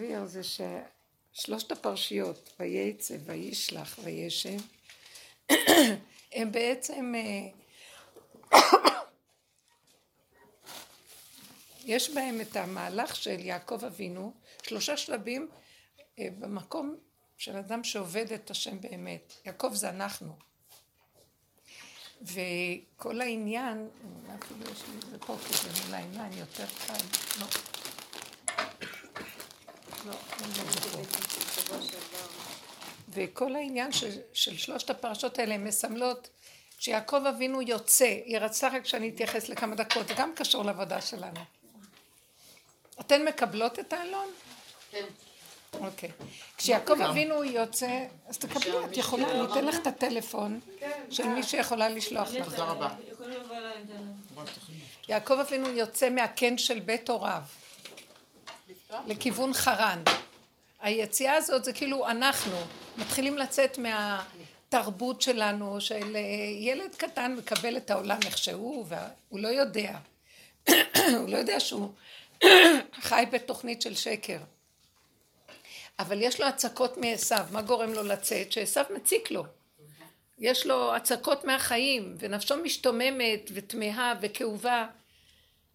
להעביר זה ששלושת הפרשיות, וייצא, וישלח, וישב, הם בעצם, אה, יש בהם את המהלך של יעקב אבינו, שלושה שלבים אה, במקום של אדם שעובד את השם באמת. יעקב זה אנחנו. וכל העניין, אפילו יש לי את זה פה כי זה מול העיניים יותר קל, לא. לא, אין לי זה פה. וכל העניין של, של שלושת הפרשות האלה הן מסמלות כשיעקב אבינו יוצא, היא רצתה רק שאני אתייחס לכמה דקות, זה גם קשור לעבודה שלנו. אתן מקבלות את האלון? כן. אוקיי. כשיעקב אבינו יוצא, אז תקבלי, את יכולה, אני אתן לך את הטלפון של מי שיכולה לשלוח לך. תודה רבה. יעקב אבינו יוצא מהקן של בית הוריו לכיוון חרן. היציאה הזאת זה כאילו אנחנו מתחילים לצאת מהתרבות שלנו של אה, ילד קטן מקבל את העולם איך שהוא והוא לא יודע. הוא לא יודע שהוא חי בתוכנית של שקר. אבל יש לו הצקות מעשו, מה גורם לו לצאת? שעשו מציק לו. יש לו הצקות מהחיים, ונפשו משתוממת ותמהה וכאובה,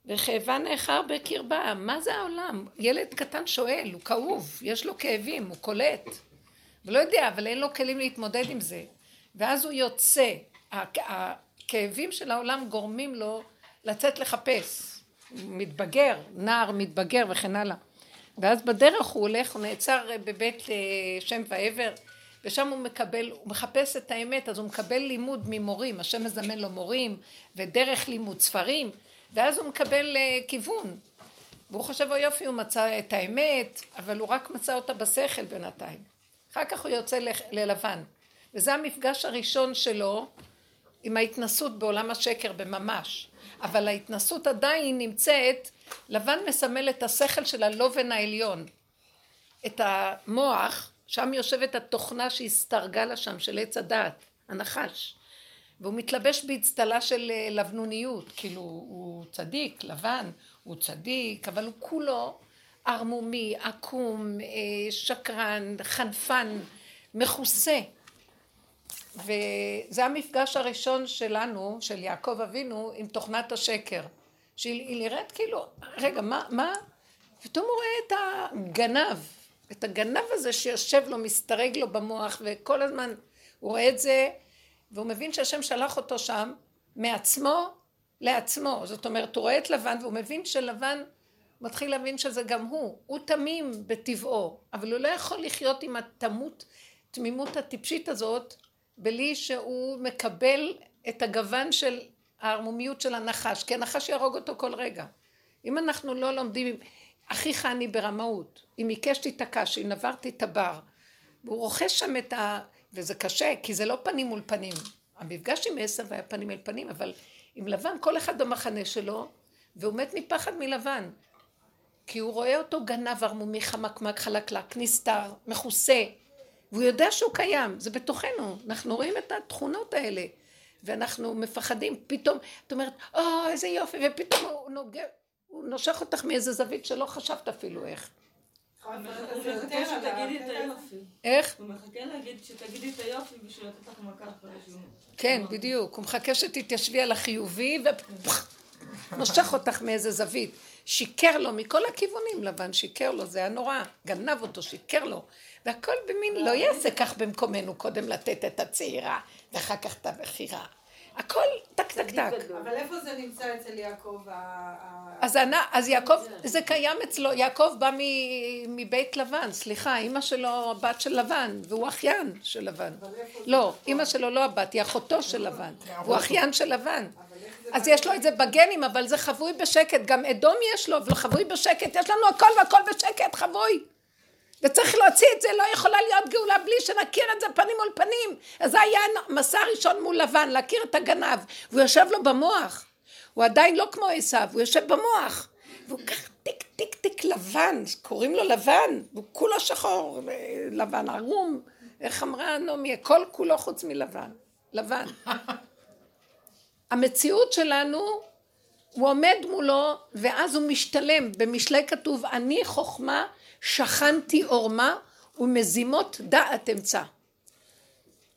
וכאבה נאחר בקרבה. מה זה העולם? ילד קטן שואל, הוא כאוב, יש לו כאבים, הוא קולט. הוא לא יודע, אבל אין לו כלים להתמודד עם זה. ואז הוא יוצא. הכאבים של העולם גורמים לו לצאת לחפש. מתבגר, נער מתבגר וכן הלאה. ואז בדרך הוא הולך, הוא נעצר בבית אה, שם ועבר, ושם הוא מקבל, הוא מחפש את האמת, אז הוא מקבל לימוד ממורים, השם מזמן לו מורים, ודרך לימוד ספרים, ואז הוא מקבל אה, כיוון. והוא חושב, או יופי, הוא מצא את האמת, אבל הוא רק מצא אותה בשכל בינתיים. אחר כך הוא יוצא ללבן. וזה המפגש הראשון שלו עם ההתנסות בעולם השקר בממש. אבל ההתנסות עדיין נמצאת לבן מסמל את השכל של הלובן העליון, את המוח, שם יושבת התוכנה שהסתרגה לה שם, של עץ הדעת, הנחש. והוא מתלבש באצטלה של אה, לבנוניות, כאילו הוא צדיק, לבן, הוא צדיק, אבל הוא כולו ערמומי, עקום, אה, שקרן, חנפן, מכוסה. וזה המפגש הראשון שלנו, של יעקב אבינו, עם תוכנת השקר. שהיא נראית כאילו, רגע, מה, מה? פתאום הוא רואה את הגנב, את הגנב הזה שיושב לו, מסתרג לו במוח, וכל הזמן הוא רואה את זה, והוא מבין שהשם שלח אותו שם מעצמו לעצמו. זאת אומרת, הוא רואה את לבן, והוא מבין שלבן מתחיל להבין שזה גם הוא. הוא תמים בטבעו, אבל הוא לא יכול לחיות עם התמות, תמימות הטיפשית הזאת, בלי שהוא מקבל את הגוון של הערמומיות של הנחש, כי הנחש יהרוג אותו כל רגע. אם אנחנו לא לומדים, אחיך אני ברמאות, אם עיקש תיתקע, שאם נברתי את הבר, והוא רוכש שם את ה... וזה קשה, כי זה לא פנים מול פנים. המפגש עם עשב היה פנים אל פנים, אבל עם לבן, כל אחד במחנה שלו, והוא מת מפחד מלבן. כי הוא רואה אותו גנב ערמומי חמקמק חלקלק, נסתר, מכוסה, והוא יודע שהוא קיים, זה בתוכנו, אנחנו רואים את התכונות האלה. ואנחנו מפחדים, פתאום, את אומרת, או, oh, איזה יופי, ופתאום הוא, נוגע, הוא נושך אותך מאיזה זווית שלא חשבת אפילו איך. איך? הוא מחכה להגיד שתגידי את היופי בשביל לתת לך מכה אחרי שהוא... כן, בדיוק. הוא מחכה שתתיישבי על החיובי ונושך אותך מאיזה זווית. שיקר לו מכל הכיוונים, לבן שיקר לו, זה היה נורא. גנב אותו, שיקר לו. והכל במין, לא יעשה כך במקומנו, קודם לתת את הצעירה, ואחר כך את הבכירה. הכל טק טק טק. אבל איפה זה נמצא אצל יעקב? אז, אני, אז יעקב, זה קיים אצלו, יעקב בא מבית לבן, סליחה, אימא שלו הבת של לבן, והוא אחיין של לבן. לא, אימא שלו לא הבת, היא אחותו של לבן, הוא אחיין של לבן. אז יש לו את זה בגנים, אבל זה חבוי בשקט, גם אדום יש לו, וחבוי בשקט, יש לנו הכל והכל בשקט, חבוי. וצריך להוציא את זה, לא יכולה להיות גאולה בלי שנכיר את זה פנים מול פנים. אז זה היה המסע הראשון מול לבן, להכיר את הגנב. והוא יושב לו במוח. הוא עדיין לא כמו עשיו, הוא יושב במוח. והוא ככה טיק טיק טיק לבן, קוראים לו לבן, והוא כולו שחור, לבן ערום. איך אמרה נעמי, הכל כולו חוץ מלבן. לבן. המציאות שלנו, הוא עומד מולו, ואז הוא משתלם. במשלי כתוב, אני חוכמה שכנתי עורמה ומזימות דעת אמצע.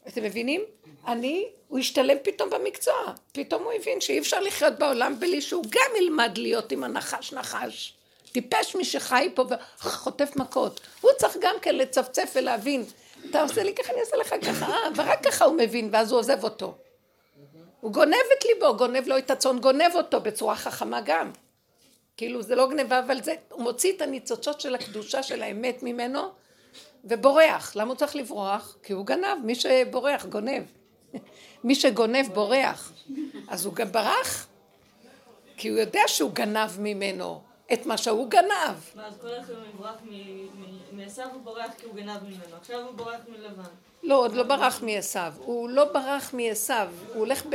אתם מבינים? אני, הוא השתלם פתאום במקצוע. פתאום הוא הבין שאי אפשר לחיות בעולם בלי שהוא גם ילמד להיות עם הנחש נחש. טיפש מי שחי פה וחוטף מכות. הוא צריך גם כן לצפצף ולהבין. אתה עושה לי ככה, אני אעשה לך ככה, אה, ורק ככה הוא מבין, ואז הוא עוזב אותו. הוא גונב את ליבו, גונב לו את הצאן, גונב אותו בצורה חכמה גם. כאילו זה לא גניבה, אבל זה, הוא מוציא את הניצוצות של הקדושה של האמת ממנו, ובורח. למה הוא צריך לברוח? כי הוא גנב, מי שבורח גונב. מי שגונב בורח. אז הוא גם ברח, כי הוא יודע שהוא גנב ממנו. את מה שהוא גנב. ואז כל אחד יברח מעשיו הוא בורח כי הוא גנב ממנו, עכשיו הוא בורח מלבן. לא, עוד לא ברח מעשיו, הוא לא ברח מעשיו, הוא הולך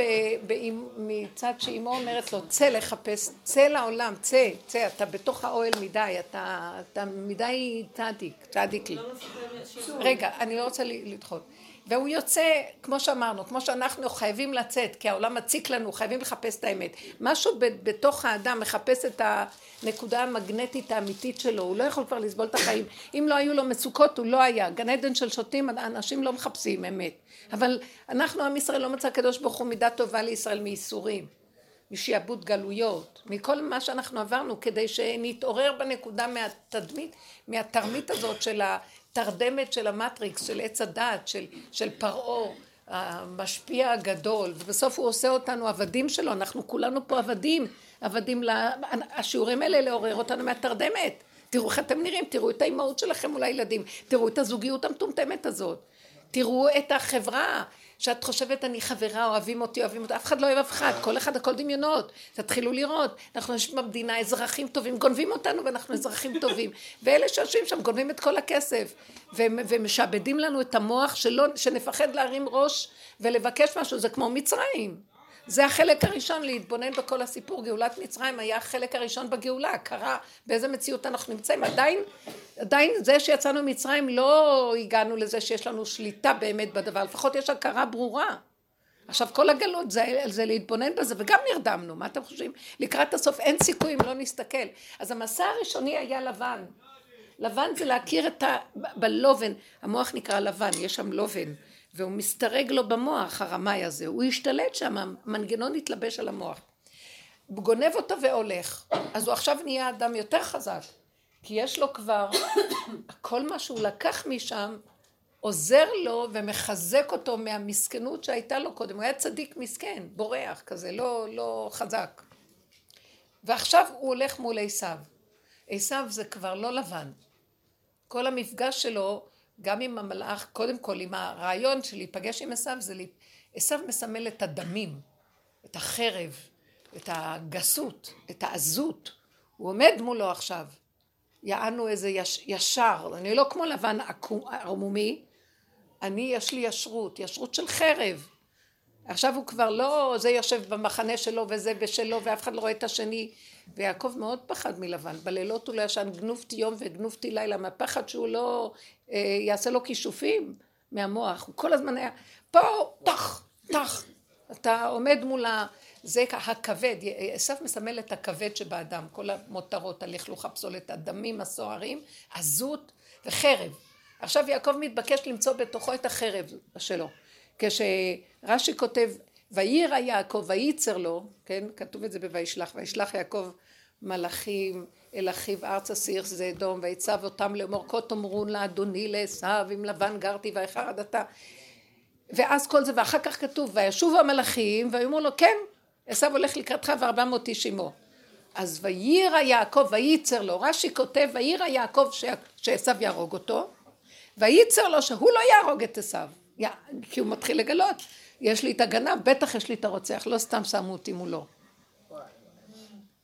מצד שאימו אומרת לו, צא לחפש, צא לעולם, צא, צא, אתה בתוך האוהל מדי, אתה, אתה מדי צדיק, צדיק לי. לא רגע, אני לא רוצה לדחות. והוא יוצא, כמו שאמרנו, כמו שאנחנו חייבים לצאת, כי העולם מציק לנו, חייבים לחפש את האמת. משהו בתוך האדם מחפש את הנקודה המגנטית האמיתית שלו, הוא לא יכול כבר לסבול את החיים. אם לא היו לו מצוקות, הוא לא היה. גן עדן של שוטים, אנשים לא מחפשים אמת. אבל אנחנו, עם ישראל, לא מצא הקדוש ברוך הוא מידה טובה לישראל מייסורים. משעבוד גלויות, מכל מה שאנחנו עברנו, כדי שנתעורר בנקודה מהתדמית, מהתרמית הזאת של התרדמת של המטריקס, של עץ הדעת, של, של פרעה, המשפיע הגדול, ובסוף הוא עושה אותנו עבדים שלו, אנחנו כולנו פה עבדים, עבדים, לה... השיעורים האלה לעורר אותנו מהתרדמת. תראו איך אתם נראים, תראו את האימהות שלכם מול הילדים, תראו את הזוגיות המטומטמת הזאת, תראו את החברה, שאת חושבת אני חברה, אוהבים אותי, אוהבים אותי, אף אחד לא אוהב אף אחד, כל אחד הכל דמיונות, תתחילו לראות, אנחנו יושבים במדינה אזרחים טובים, גונבים אותנו ואנחנו אזרחים טובים, ואלה שיושבים שם גונבים את כל הכסף, ומשעבדים לנו את המוח שלא, שנפחד להרים ראש ולבקש משהו, זה כמו מצרים. זה החלק הראשון להתבונן בכל הסיפור. גאולת מצרים היה החלק הראשון בגאולה, קרה באיזה מציאות אנחנו נמצאים. עדיין, עדיין זה שיצאנו ממצרים לא הגענו לזה שיש לנו שליטה באמת בדבר, לפחות יש הכרה ברורה. עכשיו כל הגלות זה, זה להתבונן בזה וגם נרדמנו, מה אתם חושבים? לקראת הסוף אין סיכוי אם לא נסתכל. אז המסע הראשוני היה לבן. לבן זה להכיר את ה... בלובן, המוח נקרא לבן, יש שם לובן. והוא מסתרג לו במוח, הרמאי הזה, הוא השתלט שם, המנגנון התלבש על המוח. הוא גונב אותו והולך, אז הוא עכשיו נהיה אדם יותר חזק, כי יש לו כבר, כל מה שהוא לקח משם עוזר לו ומחזק אותו מהמסכנות שהייתה לו קודם, הוא היה צדיק מסכן, בורח כזה, לא, לא חזק. ועכשיו הוא הולך מול עשיו. עשיו זה כבר לא לבן. כל המפגש שלו גם עם המלאך, קודם כל עם הרעיון של להיפגש עם עשיו, זה. עשיו מסמל את הדמים, את החרב, את הגסות, את העזות. הוא עומד מולו עכשיו. יענו איזה יש, ישר, אני לא כמו לבן ערמומי, אני יש לי ישרות, ישרות של חרב. עכשיו הוא כבר לא, זה יושב במחנה שלו וזה בשלו ואף אחד לא רואה את השני. ויעקב מאוד פחד מלבן, בלילות הוא לא ישן גנובתי יום וגנובתי לילה, מהפחד שהוא לא יעשה לו כישופים מהמוח, הוא כל הזמן היה, פה, טח, טח, אתה עומד מול ה... זה הכבד, עשו מסמל את הכבד שבאדם, כל המותרות, הלכלוך, הפסולת, הדמים הסוערים, עזות וחרב. עכשיו יעקב מתבקש למצוא בתוכו את החרב שלו. כשרש"י כותב ויירא יעקב וייצר לו, כן, כתוב את זה בוישלח, וישלח יעקב מלאכים אל אחיו ארצה סירס זה אדום ויצב אותם לאמור כה תאמרו לאדוני לעשו עם לבן גרתי ואיכה עדתה ואז כל זה ואחר כך כתוב וישובו המלאכים ויאמרו לו כן עשו הולך לקראתך וארבע מאות איש עמו אז ויירא יעקב וייצר לו רש"י כותב ויירא יעקב שעשו יהרוג אותו וייצר לו שהוא לא יהרוג את עשו כי הוא מתחיל לגלות יש לי את הגנב, בטח יש לי את הרוצח, לא סתם שמו אותי מולו.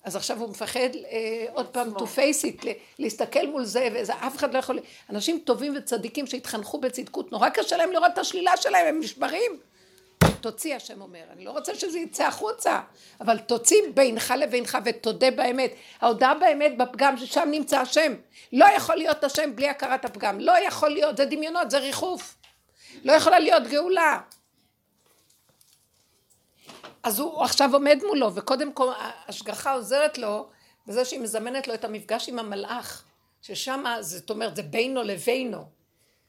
אז עכשיו הוא מפחד אה, עוד פעם to face it, להסתכל מול זה, וזה אף אחד לא יכול... אנשים טובים וצדיקים שהתחנכו בצדקות, נורא קשה להם לראות את השלילה שלהם, הם נשברים. תוציא, השם אומר, אני לא רוצה שזה יצא החוצה, אבל תוציא בינך לבינך ותודה באמת. ההודעה באמת בפגם ששם נמצא השם. לא יכול להיות השם בלי הכרת הפגם, לא יכול להיות, זה דמיונות, זה ריחוף. לא יכולה להיות גאולה. אז הוא עכשיו עומד מולו, וקודם כל ההשגחה עוזרת לו בזה שהיא מזמנת לו את המפגש עם המלאך. ששם, זאת אומרת, זה בינו לבינו.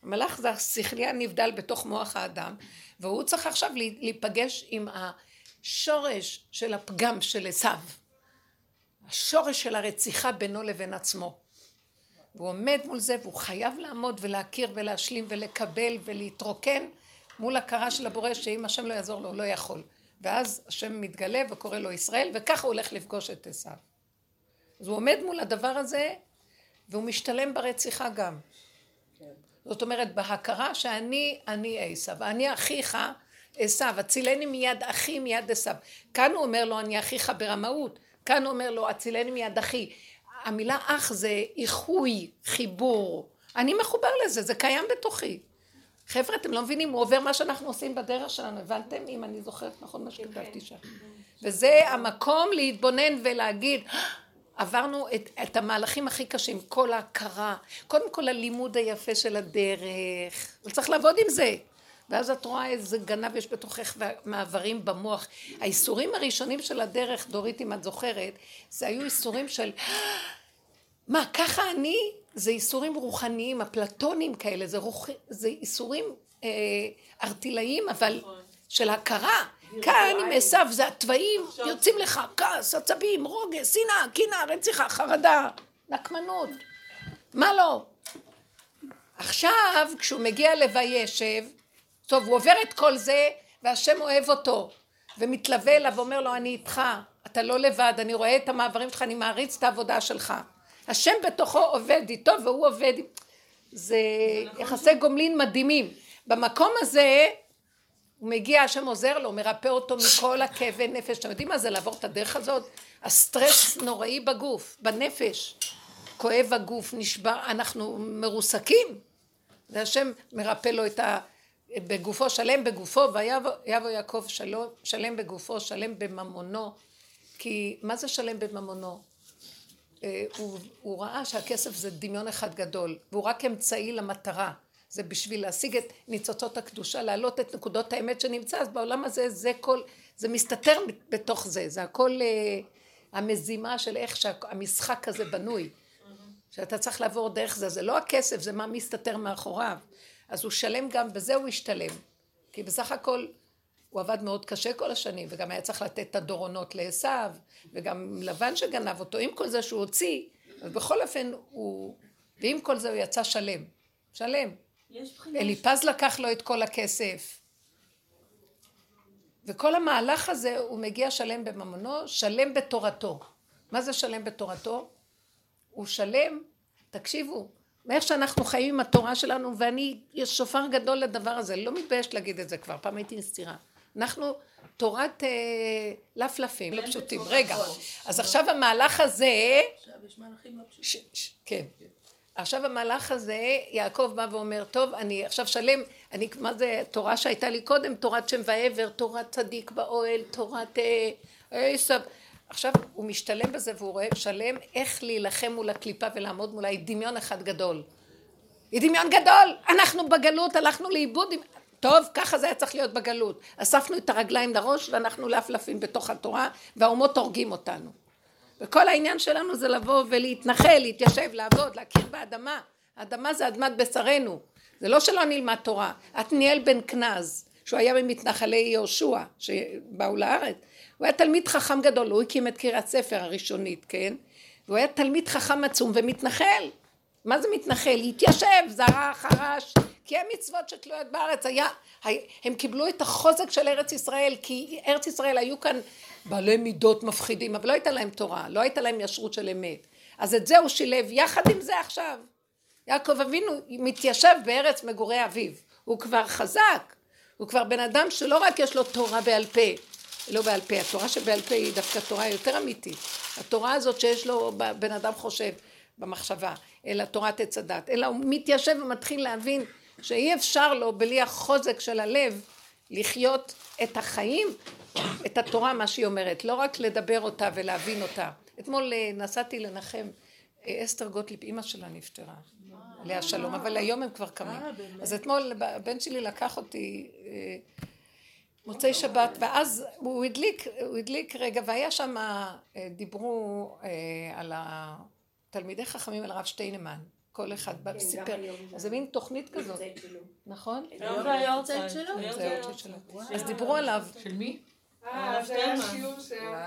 המלאך זה השכלי הנבדל בתוך מוח האדם, והוא צריך עכשיו להיפגש עם השורש של הפגם של עשיו. השורש של הרציחה בינו לבין עצמו. והוא עומד מול זה והוא חייב לעמוד ולהכיר ולהשלים ולקבל ולהתרוקן מול הכרה של הבורא שאם השם לא יעזור לו הוא לא יכול. ואז השם מתגלה וקורא לו ישראל וככה הוא הולך לפגוש את עשיו. אז הוא עומד מול הדבר הזה והוא משתלם ברציחה גם. זאת אומרת בהכרה שאני אני עשיו, אני אחיך עשיו, הצילני מיד אחי מיד עשיו. כאן הוא אומר לו אני אחיך ברמאות, כאן הוא אומר לו הצילני מיד אחי. המילה אח זה איחוי, חיבור. אני מחובר לזה, זה קיים בתוכי. חבר'ה, אתם לא מבינים, הוא עובר מה שאנחנו עושים בדרך שלנו, הבנתם? אם אני זוכרת נכון מה שכתבתי שם. וזה המקום להתבונן ולהגיד, עברנו את, את המהלכים הכי קשים, כל ההכרה, קודם כל הלימוד היפה של הדרך, וצריך לעבוד עם זה. ואז את רואה איזה גנב יש בתוכך מעברים במוח. האיסורים הראשונים של הדרך, דורית אם את זוכרת, זה היו איסורים של מה, ככה אני? זה איסורים רוחניים, אפלטונים כאלה, זה, רוח... זה איסורים אה, ארטילאיים, אבל נכון. של הכרה. כאן עם עשיו זה התוואים, יוצאים לך כעס, עצבים, רוגז, שנאה, קנאה, רציחה, חרדה, נקמנות. מה לא? עכשיו, כשהוא מגיע לוישב, טוב, הוא עובר את כל זה, והשם אוהב אותו, ומתלווה אליו ואומר לו, אני איתך, אתה לא לבד, אני רואה את המעברים שלך, אני מעריץ את העבודה שלך. השם בתוכו עובד איתו, והוא עובד, זה נכון. יחסי גומלין מדהימים. במקום הזה, הוא מגיע, השם עוזר לו, מרפא אותו מכל הכאבי נפש. אתם יודעים מה זה לעבור את הדרך הזאת? הסטרס נוראי בגוף, בנפש. כואב הגוף, נשבר, אנחנו מרוסקים. והשם מרפא לו את ה... בגופו שלם בגופו, ויבוא יעקב שלום, שלם בגופו, שלם בממונו. כי מה זה שלם בממונו? אה, הוא, הוא ראה שהכסף זה דמיון אחד גדול, והוא רק אמצעי למטרה. זה בשביל להשיג את ניצוצות הקדושה, להעלות את נקודות האמת שנמצא, אז בעולם הזה זה כל, זה מסתתר בתוך זה, זה הכל uh, המזימה של איך שהמשחק הזה בנוי, שאתה צריך לעבור דרך זה, זה לא הכסף, זה מה מסתתר מאחוריו, אז הוא שלם גם בזה הוא השתלם, כי בסך הכל הוא עבד מאוד קשה כל השנים, וגם היה צריך לתת את הדורונות לעשו, וגם לבן שגנב אותו, עם כל זה שהוא הוציא, ובכל אופן הוא, ועם כל זה הוא יצא שלם, שלם. אליפז לקח לו את כל הכסף. וכל המהלך הזה הוא מגיע שלם בממונו, שלם בתורתו. מה זה שלם בתורתו? הוא שלם, תקשיבו, מאיך שאנחנו חיים עם התורה שלנו, ואני, יש שופר גדול לדבר הזה, לא מתביישת להגיד את זה כבר, פעם הייתי נסתירה. אנחנו תורת אה, לפלפים, לא פשוטים. רגע, אז עכשיו המהלך הזה... עכשיו יש מהלכים לא פשוטים. כן. עכשיו המהלך הזה, יעקב בא ואומר, טוב, אני עכשיו שלם, אני, מה זה תורה שהייתה לי קודם, תורת שם ועבר, תורת צדיק באוהל, תורת עשב. אה, עכשיו הוא משתלם בזה והוא רואה שלם איך להילחם מול הקליפה ולעמוד מולה, היא דמיון אחד גדול. היא דמיון גדול, אנחנו בגלות, הלכנו לאיבוד, טוב, ככה זה היה צריך להיות בגלות. אספנו את הרגליים לראש ואנחנו לאפלפים בתוך התורה והאומות הורגים אותנו. וכל העניין שלנו זה לבוא ולהתנחל, להתיישב, לעבוד, להכיר באדמה. האדמה זה אדמת בשרנו. זה לא שלא נלמד תורה. עתניאל בן כנז, שהוא היה ממתנחלי יהושע, שבאו לארץ, הוא היה תלמיד חכם גדול, הוא הקים את קריית ספר הראשונית, כן? והוא היה תלמיד חכם עצום ומתנחל. מה זה מתנחל? התיישב, זרע, חרש, כי המצוות שתלויות בארץ היה, הם קיבלו את החוזק של ארץ ישראל, כי ארץ ישראל היו כאן בעלי מידות מפחידים, אבל לא הייתה להם תורה, לא הייתה להם ישרות של אמת. אז את זה הוא שילב יחד עם זה עכשיו. יעקב אבינו מתיישב בארץ מגורי אביו, הוא כבר חזק, הוא כבר בן אדם שלא רק יש לו תורה בעל פה, לא בעל פה, התורה שבעל פה היא דווקא תורה יותר אמיתית. התורה הזאת שיש לו בן אדם חושב במחשבה, אלא תורת עץ הדת, אלא הוא מתיישב ומתחיל להבין שאי אפשר לו בלי החוזק של הלב לחיות את החיים, את התורה, מה שהיא אומרת, לא רק לדבר אותה ולהבין אותה. אתמול אה, נסעתי לנחם, אה, אסתר גוטליב, אימא שלה נפטרה, עליה שלום, אבל היום הם כבר קמים. אה, אז אתמול הבן שלי לקח אותי מוצאי שבת, ואז הוא הדליק, הוא הדליק רגע, והיה שם, דיברו על תלמידי חכמים על הרב שטיינמן, כל אחד בא כן, וסיפר, אז זה מין תוכנית כזאת. נכון? היום זה היורצייט שלו? אז דיברו עליו, של מי? אה.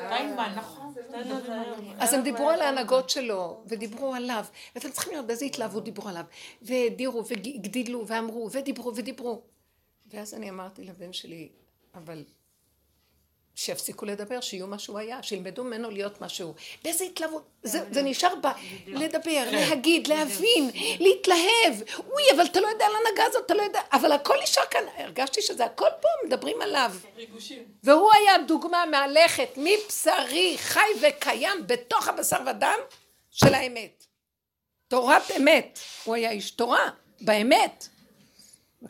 טיינמן, נכון. זה היום. אז הם דיברו על ההנהגות שלו, ודיברו עליו, ואתם צריכים לראות באיזה התלהבות דיברו עליו, והדירו, והגדילו, ואמרו, ודיברו, ודיברו. ואז אני אמרתי לבן שלי, אבל שיפסיקו לדבר, שיהיו מה שהוא היה, שילמדו ממנו להיות מה שהוא. באיזה התלהבות, זה, זה נשאר ב... לדבר, להגיד, להבין, להתלהב. אוי, אבל אתה לא יודע על ההנהגה הזאת, אתה לא יודע, אבל הכל נשאר כאן, הרגשתי שזה הכל פה, מדברים עליו. ריגושים. והוא היה דוגמה מהלכת מבשרי, חי וקיים, בתוך הבשר ודם של האמת. תורת אמת. הוא היה איש תורה, באמת.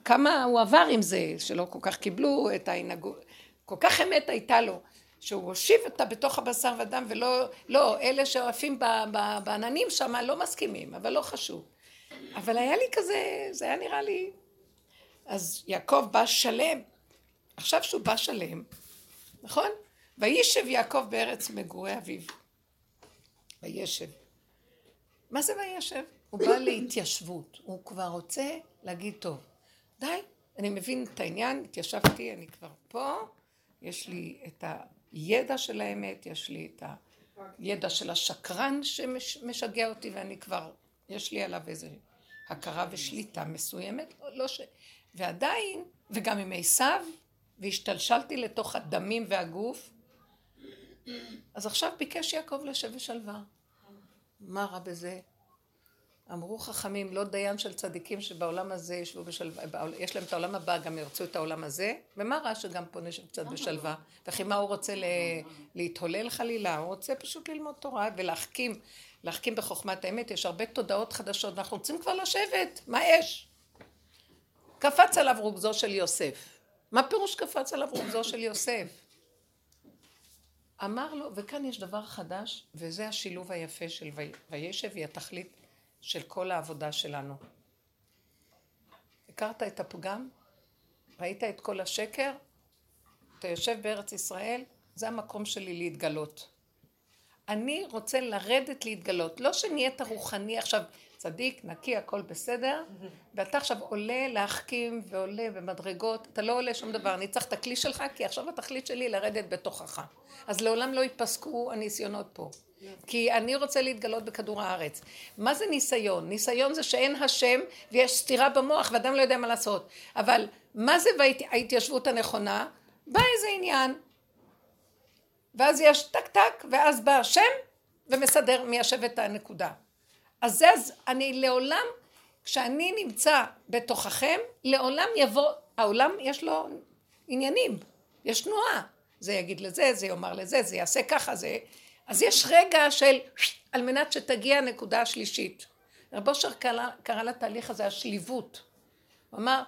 כמה הוא עבר עם זה, שלא כל כך קיבלו את ההנהגות. כל כך אמת הייתה לו, שהוא הושיב אותה בתוך הבשר ודם, ולא, לא, אלה שעפים בעננים שם לא מסכימים, אבל לא חשוב. אבל היה לי כזה, זה היה נראה לי... אז יעקב בא שלם. עכשיו שהוא בא שלם, נכון? וישב יעקב בארץ מגורי אביו. וישב. מה זה וישב? הוא בא להתיישבות. הוא כבר רוצה להגיד, טוב, די, אני מבין את העניין, התיישבתי, אני כבר פה, יש לי את הידע של האמת, יש לי את הידע של השקרן שמשגע אותי, ואני כבר, יש לי עליו איזה הכרה ושליטה מסוימת, לא, לא ש... ועדיין, וגם עם עשיו, והשתלשלתי לתוך הדמים והגוף, אז עכשיו ביקש יעקב לשב בשלווה. מה רע בזה? אמרו חכמים, לא דיין של צדיקים שבעולם הזה ישבו בשלווה, יש להם את העולם הבא, גם ירצו את העולם הזה, ומה רע שגם פה נשב קצת בשלווה? וכי מה הוא רוצה ל- להתהולל חלילה? הוא רוצה פשוט ללמוד תורה ולהחכים, להחכים בחוכמת האמת, יש הרבה תודעות חדשות, ואנחנו רוצים כבר לשבת, מה יש? קפץ עליו רוגזו של יוסף. מה פירוש קפץ עליו רוגזו של יוסף? אמר לו, וכאן יש דבר חדש, וזה השילוב היפה של "וי- וישב, היא התכלית של כל העבודה שלנו. הכרת את הפגם? ראית את כל השקר? אתה יושב בארץ ישראל, זה המקום שלי להתגלות. אני רוצה לרדת להתגלות, לא שנהיית רוחני עכשיו צדיק, נקי, הכל בסדר, ואתה עכשיו עולה להחכים ועולה במדרגות, אתה לא עולה שום דבר, אני צריך את הכלי שלך, כי עכשיו התכלית שלי לרדת בתוכך. אז לעולם לא ייפסקו הניסיונות פה. כי אני רוצה להתגלות בכדור הארץ. מה זה ניסיון? ניסיון זה שאין השם ויש סתירה במוח ואדם לא יודע מה לעשות. אבל מה זה ההתיישבות הנכונה? בא איזה עניין, ואז יש טק טק, ואז בא השם ומסדר, מיישב את הנקודה. אז זה, אז אני לעולם, כשאני נמצא בתוככם, לעולם יבוא, העולם יש לו עניינים, יש תנועה. זה יגיד לזה, זה יאמר לזה, זה יעשה ככה, זה... אז יש רגע של, על מנת שתגיע הנקודה השלישית. רב אושר קרא, קרא לתהליך הזה השליבות. הוא אמר,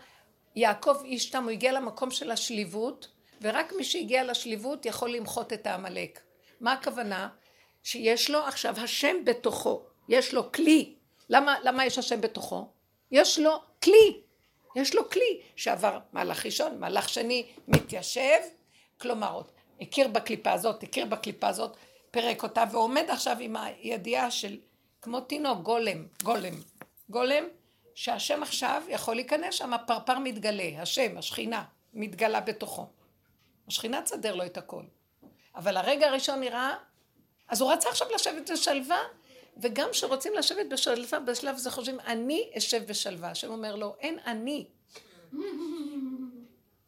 יעקב איש תם, הוא הגיע למקום של השליבות, ורק מי שהגיע לשליבות יכול למחות את העמלק. מה הכוונה? שיש לו עכשיו השם בתוכו, יש לו כלי. למה, למה יש השם בתוכו? יש לו כלי. יש לו כלי שעבר מהלך ראשון, מהלך שני, מתיישב, כלומר, עוד הכיר בקליפה הזאת, הכיר בקליפה הזאת, פירק אותה, ועומד עכשיו עם הידיעה של, כמו תינוק, גולם, גולם, גולם, שהשם עכשיו יכול להיכנס שם, הפרפר מתגלה, השם, השכינה, מתגלה בתוכו. השכינה תסדר לו את הכל. אבל הרגע הראשון נראה, אז הוא רצה עכשיו לשבת בשלווה, וגם כשרוצים לשבת בשלווה, בשלב הזה חושבים, אני אשב בשלווה. השם אומר לו, אין אני.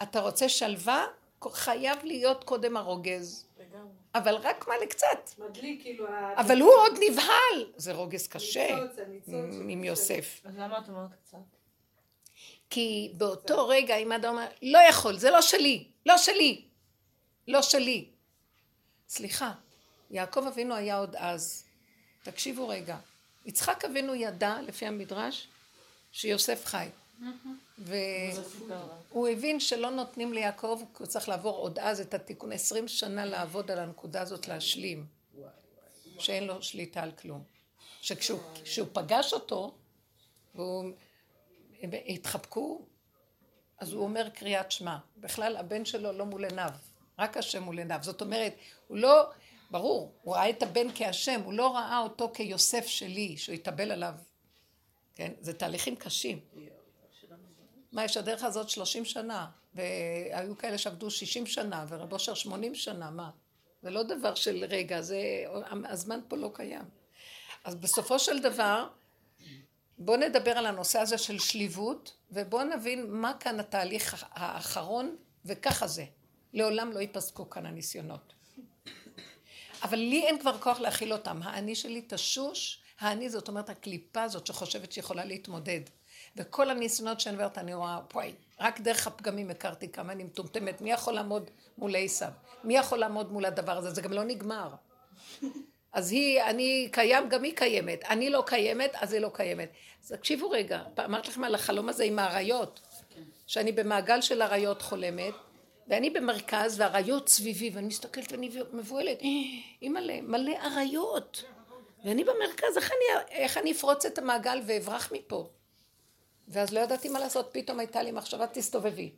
אתה רוצה שלווה? חייב להיות קודם הרוגז. אבל רק מה לקצת. מדליק, כאילו... אבל הוא עוד נבהל. זה רוגז קשה עם יוסף. אז למה את אומרת קצת? כי באותו רגע, אם אדם אומר, לא יכול, זה לא שלי, לא שלי, לא שלי. סליחה, יעקב אבינו היה עוד אז. תקשיבו רגע. יצחק אבינו ידע, לפי המדרש, שיוסף חי. והוא הבין שלא נותנים ליעקב, כי הוא צריך לעבור עוד אז את התיקון, עשרים שנה לעבוד על הנקודה הזאת, להשלים. שאין לו שליטה על כלום. שכשהוא כשהוא פגש אותו, והוא הם התחבקו, אז הוא אומר קריאת שמע. בכלל הבן שלו לא מול עיניו, רק השם מול עיניו. זאת אומרת, הוא לא, ברור, הוא ראה את הבן כהשם, הוא לא ראה אותו כיוסף שלי, שהוא יתאבל עליו. כן? זה תהליכים קשים. מה, יש הדרך הזאת שלושים שנה, והיו כאלה שעבדו שישים שנה, ורב אושר שמונים שנה, מה? זה לא דבר של רגע, זה... הזמן פה לא קיים. אז בסופו של דבר, בואו נדבר על הנושא הזה של שליבות, ובואו נבין מה כאן התהליך האחרון, וככה זה. לעולם לא ייפסקו כאן הניסיונות. אבל לי אין כבר כוח להכיל אותם. האני שלי תשוש, האני זאת אומרת הקליפה הזאת שחושבת שיכולה להתמודד. וכל הניסיונות שאני אומרת, אני רואה, וואי, רק דרך הפגמים הכרתי כמה אני מטומטמת. מי יכול לעמוד מול עשיו? מי יכול לעמוד מול הדבר הזה? זה גם לא נגמר. אז היא, אני קיים, גם היא קיימת. אני לא קיימת, אז היא לא קיימת. אז תקשיבו רגע, אמרתי לכם על החלום הזה עם האריות, שאני במעגל של אריות חולמת, ואני במרכז והאריות סביבי, ואני מסתכלת ואני מבוהלת, אימא'לה, מלא אריות. ואני במרכז, איך אני, איך אני אפרוץ את המעגל ואברח מפה? ואז לא ידעתי מה לעשות, פתאום הייתה לי מחשבה, תסתובבי.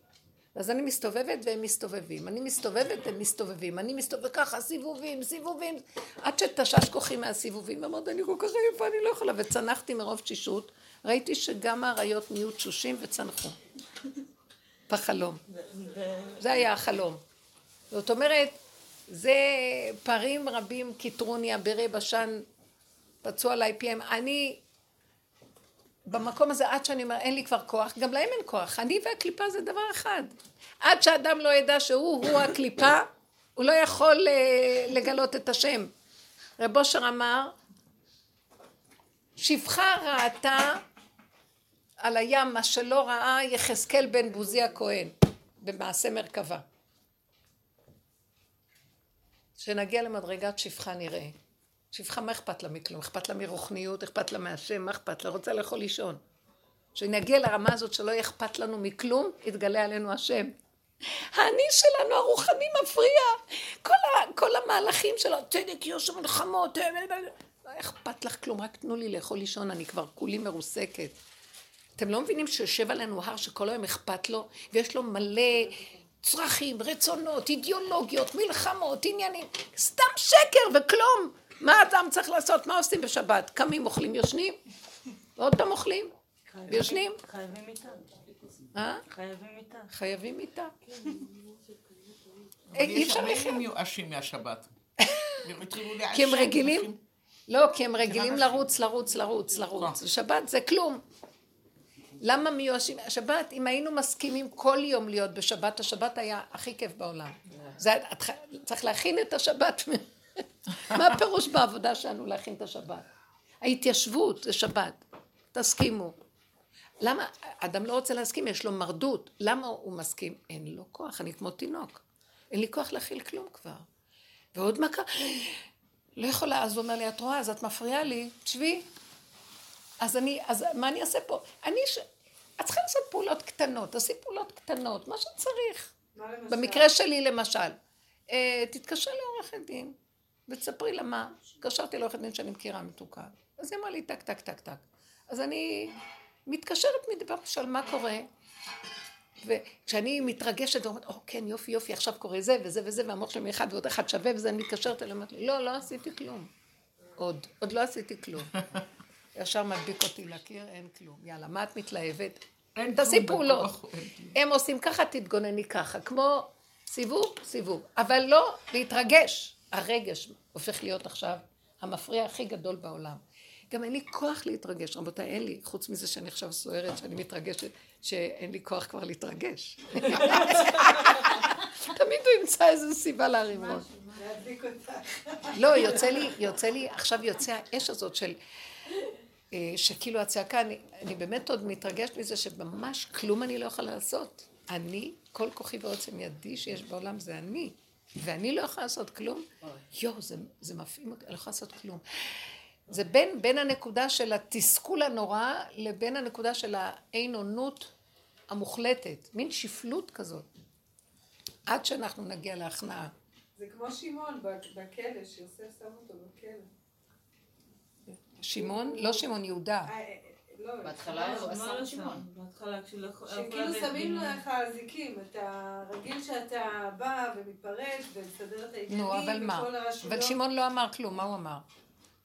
אז אני מסתובבת והם מסתובבים, אני מסתובבת והם מסתובבים, אני מסתובבת ככה, סיבובים, סיבובים, עד שתשש כוחי מהסיבובים, אמרתי, אני כל כך עייפה, אני לא יכולה, וצנחתי מרוב תשישות, ראיתי שגם האריות נהיו תשושים וצנחו. בחלום. זה היה החלום. זאת אומרת, זה פרים רבים קיטרוניה, ברי בשן, פצעו עליי פיהם. אני במקום הזה, עד שאני אומר, אין לי כבר כוח, גם להם אין כוח. אני והקליפה זה דבר אחד. עד שאדם לא ידע שהוא הוא הקליפה, הוא לא יכול אה, לגלות את השם. רב אושר אמר, שפחה ראתה על הים מה שלא ראה יחזקאל בן בוזי הכהן במעשה מרכבה. שנגיע למדרגת שפחה נראה. שפחה, מה אכפת לה מכלום? אכפת לה מרוחניות, אכפת לה מהשם, מה אכפת לה? רוצה לאכול לישון. כשנגיע לרמה הזאת שלא יהיה אכפת לנו מכלום, יתגלה עלינו השם. האני שלנו הרוחני מפריע. כל, ה, כל המהלכים שלו, צדק, יושר, מלחמות, לא אכפת לך כלום, רק תנו לי לאכול לישון, אני כבר כולי מרוסקת. אתם לא מבינים שיושב עלינו הר שכל היום אכפת לו, ויש לו מלא צרכים, רצונות, אידיאולוגיות, מלחמות, עניינים, סתם שקר וכלום. מה אדם צריך לעשות? מה עושים בשבת? קמים, אוכלים, יושנים? עוד פעם אוכלים? ויושנים? חייבים מיטה. אה? חייבים מיטה. חייבים מיטה. אבל אי יש אפשר הרבה לחיות. מיואשים מהשבת. הם התחילו לעשן, כי הם רגילים, לא, כי הם רגילים. לרוץ, לרוץ, לרוץ, לרוץ. שבת זה כלום. למה מיואשים? שבת, אם היינו מסכימים כל יום להיות בשבת, השבת היה הכי כיף בעולם. זה, את צריך להכין את השבת. מה הפירוש בעבודה שלנו להכין את השבת? ההתיישבות זה שבת. תסכימו. למה, אדם לא רוצה להסכים, יש לו מרדות. למה הוא מסכים? אין לו כוח, אני כמו תינוק. אין לי כוח להכיל כלום כבר. ועוד מכה, לא יכולה, אז הוא אומר לי, את רואה, אז את מפריעה לי, תשבי. אז אני, אז מה אני אעשה פה? אני, ש... את צריכה לעשות פעולות קטנות, תעשי פעולות קטנות, מה שצריך. מה למשל? במקרה שלי למשל, אה, תתקשר לעורכת דין ותספרי לה מה. התקשרתי לעורכת דין שאני מכירה מתוקה. אז היא אמרה לי טק טק טק טק. אז אני מתקשרת מדי פעם לשאול מה קורה. וכשאני מתרגשת ואומרת, או כן יופי יופי עכשיו קורה זה וזה וזה והמוח שלי אחד ועוד אחד שווה וזה, אני מתקשרת אליה ואומרת לי, לא, לא עשיתי כלום. עוד, עוד לא עשיתי כלום. ישר מדביק אותי לקיר, אין כלום. יאללה, מה את מתלהבת? אין תעשי כלום פעולות. הם עושים ככה, תתגונני ככה, כמו סיבוב, סיבוב. אבל לא להתרגש. הרגש הופך להיות עכשיו המפריע הכי גדול בעולם. גם אין לי כוח להתרגש, רבותיי, אין לי, חוץ מזה שאני עכשיו סוערת, שאני מתרגשת, שאין לי כוח כבר להתרגש. תמיד הוא ימצא איזו סיבה להרים ראש. להדליק אותה. לא, יוצא לי, יוצא לי, עכשיו יוצא האש הזאת של, שכאילו הצעקה, אני, אני באמת עוד מתרגשת מזה שממש כלום אני לא יכולה לעשות. אני, כל כוחי ועוצם ידי שיש בעולם זה אני, ואני לא יכולה לעשות כלום. יואו, זה, זה מפעים אני לא יכולה לעשות כלום. זה בין, בין הנקודה של התסכול הנורא לבין הנקודה של האין אונות המוחלטת, מין שפלות כזאת. עד שאנחנו נגיע להכנעה. זה כמו שמעון בכלא, שיוסף שם אותו בכלא. שמעון? לא שמעון, יהודה. אה, אה, לא, בהתחלה הוא לא שמעון. שכאילו שמים לך אזיקים, אתה רגיל שאתה בא ומתפרץ ומסדר את העניינים נו, אבל מה? אבל שמעון לא אמר כלום, מה הוא אמר?